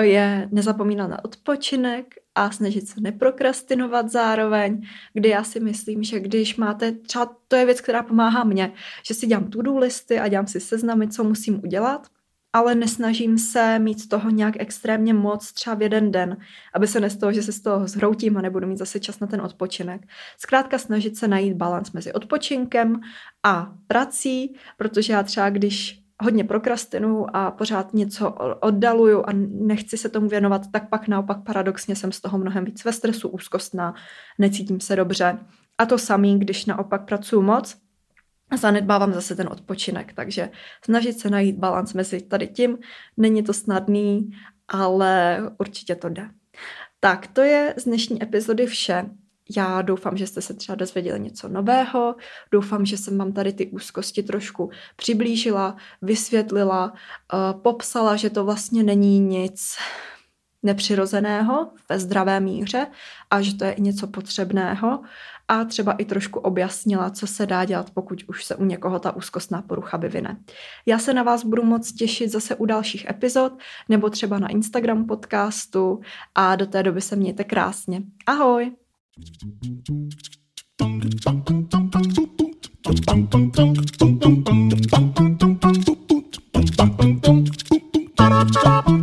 je nezapomínat na odpočinek a snažit se neprokrastinovat zároveň, kdy já si myslím, že když máte, třeba to je věc, která pomáhá mně, že si dělám to-do listy a dělám si seznamy, co musím udělat, ale nesnažím se mít toho nějak extrémně moc třeba v jeden den, aby se nestalo, že se z toho zhroutím a nebudu mít zase čas na ten odpočinek. Zkrátka snažit se najít balans mezi odpočinkem a prací, protože já třeba když hodně prokrastinu a pořád něco oddaluju a nechci se tomu věnovat, tak pak naopak paradoxně jsem z toho mnohem víc ve stresu, úzkostná, necítím se dobře. A to samý, když naopak pracuji moc, zanedbávám zase ten odpočinek, takže snažit se najít balans mezi tady tím, není to snadný, ale určitě to jde. Tak, to je z dnešní epizody vše. Já doufám, že jste se třeba dozvěděli něco nového, doufám, že jsem vám tady ty úzkosti trošku přiblížila, vysvětlila, uh, popsala, že to vlastně není nic nepřirozeného ve zdravé míře a že to je i něco potřebného a třeba i trošku objasnila, co se dá dělat, pokud už se u někoho ta úzkostná porucha vyvine. Já se na vás budu moc těšit zase u dalších epizod nebo třeba na Instagram podcastu a do té doby se mějte krásně. Ahoj! Thank.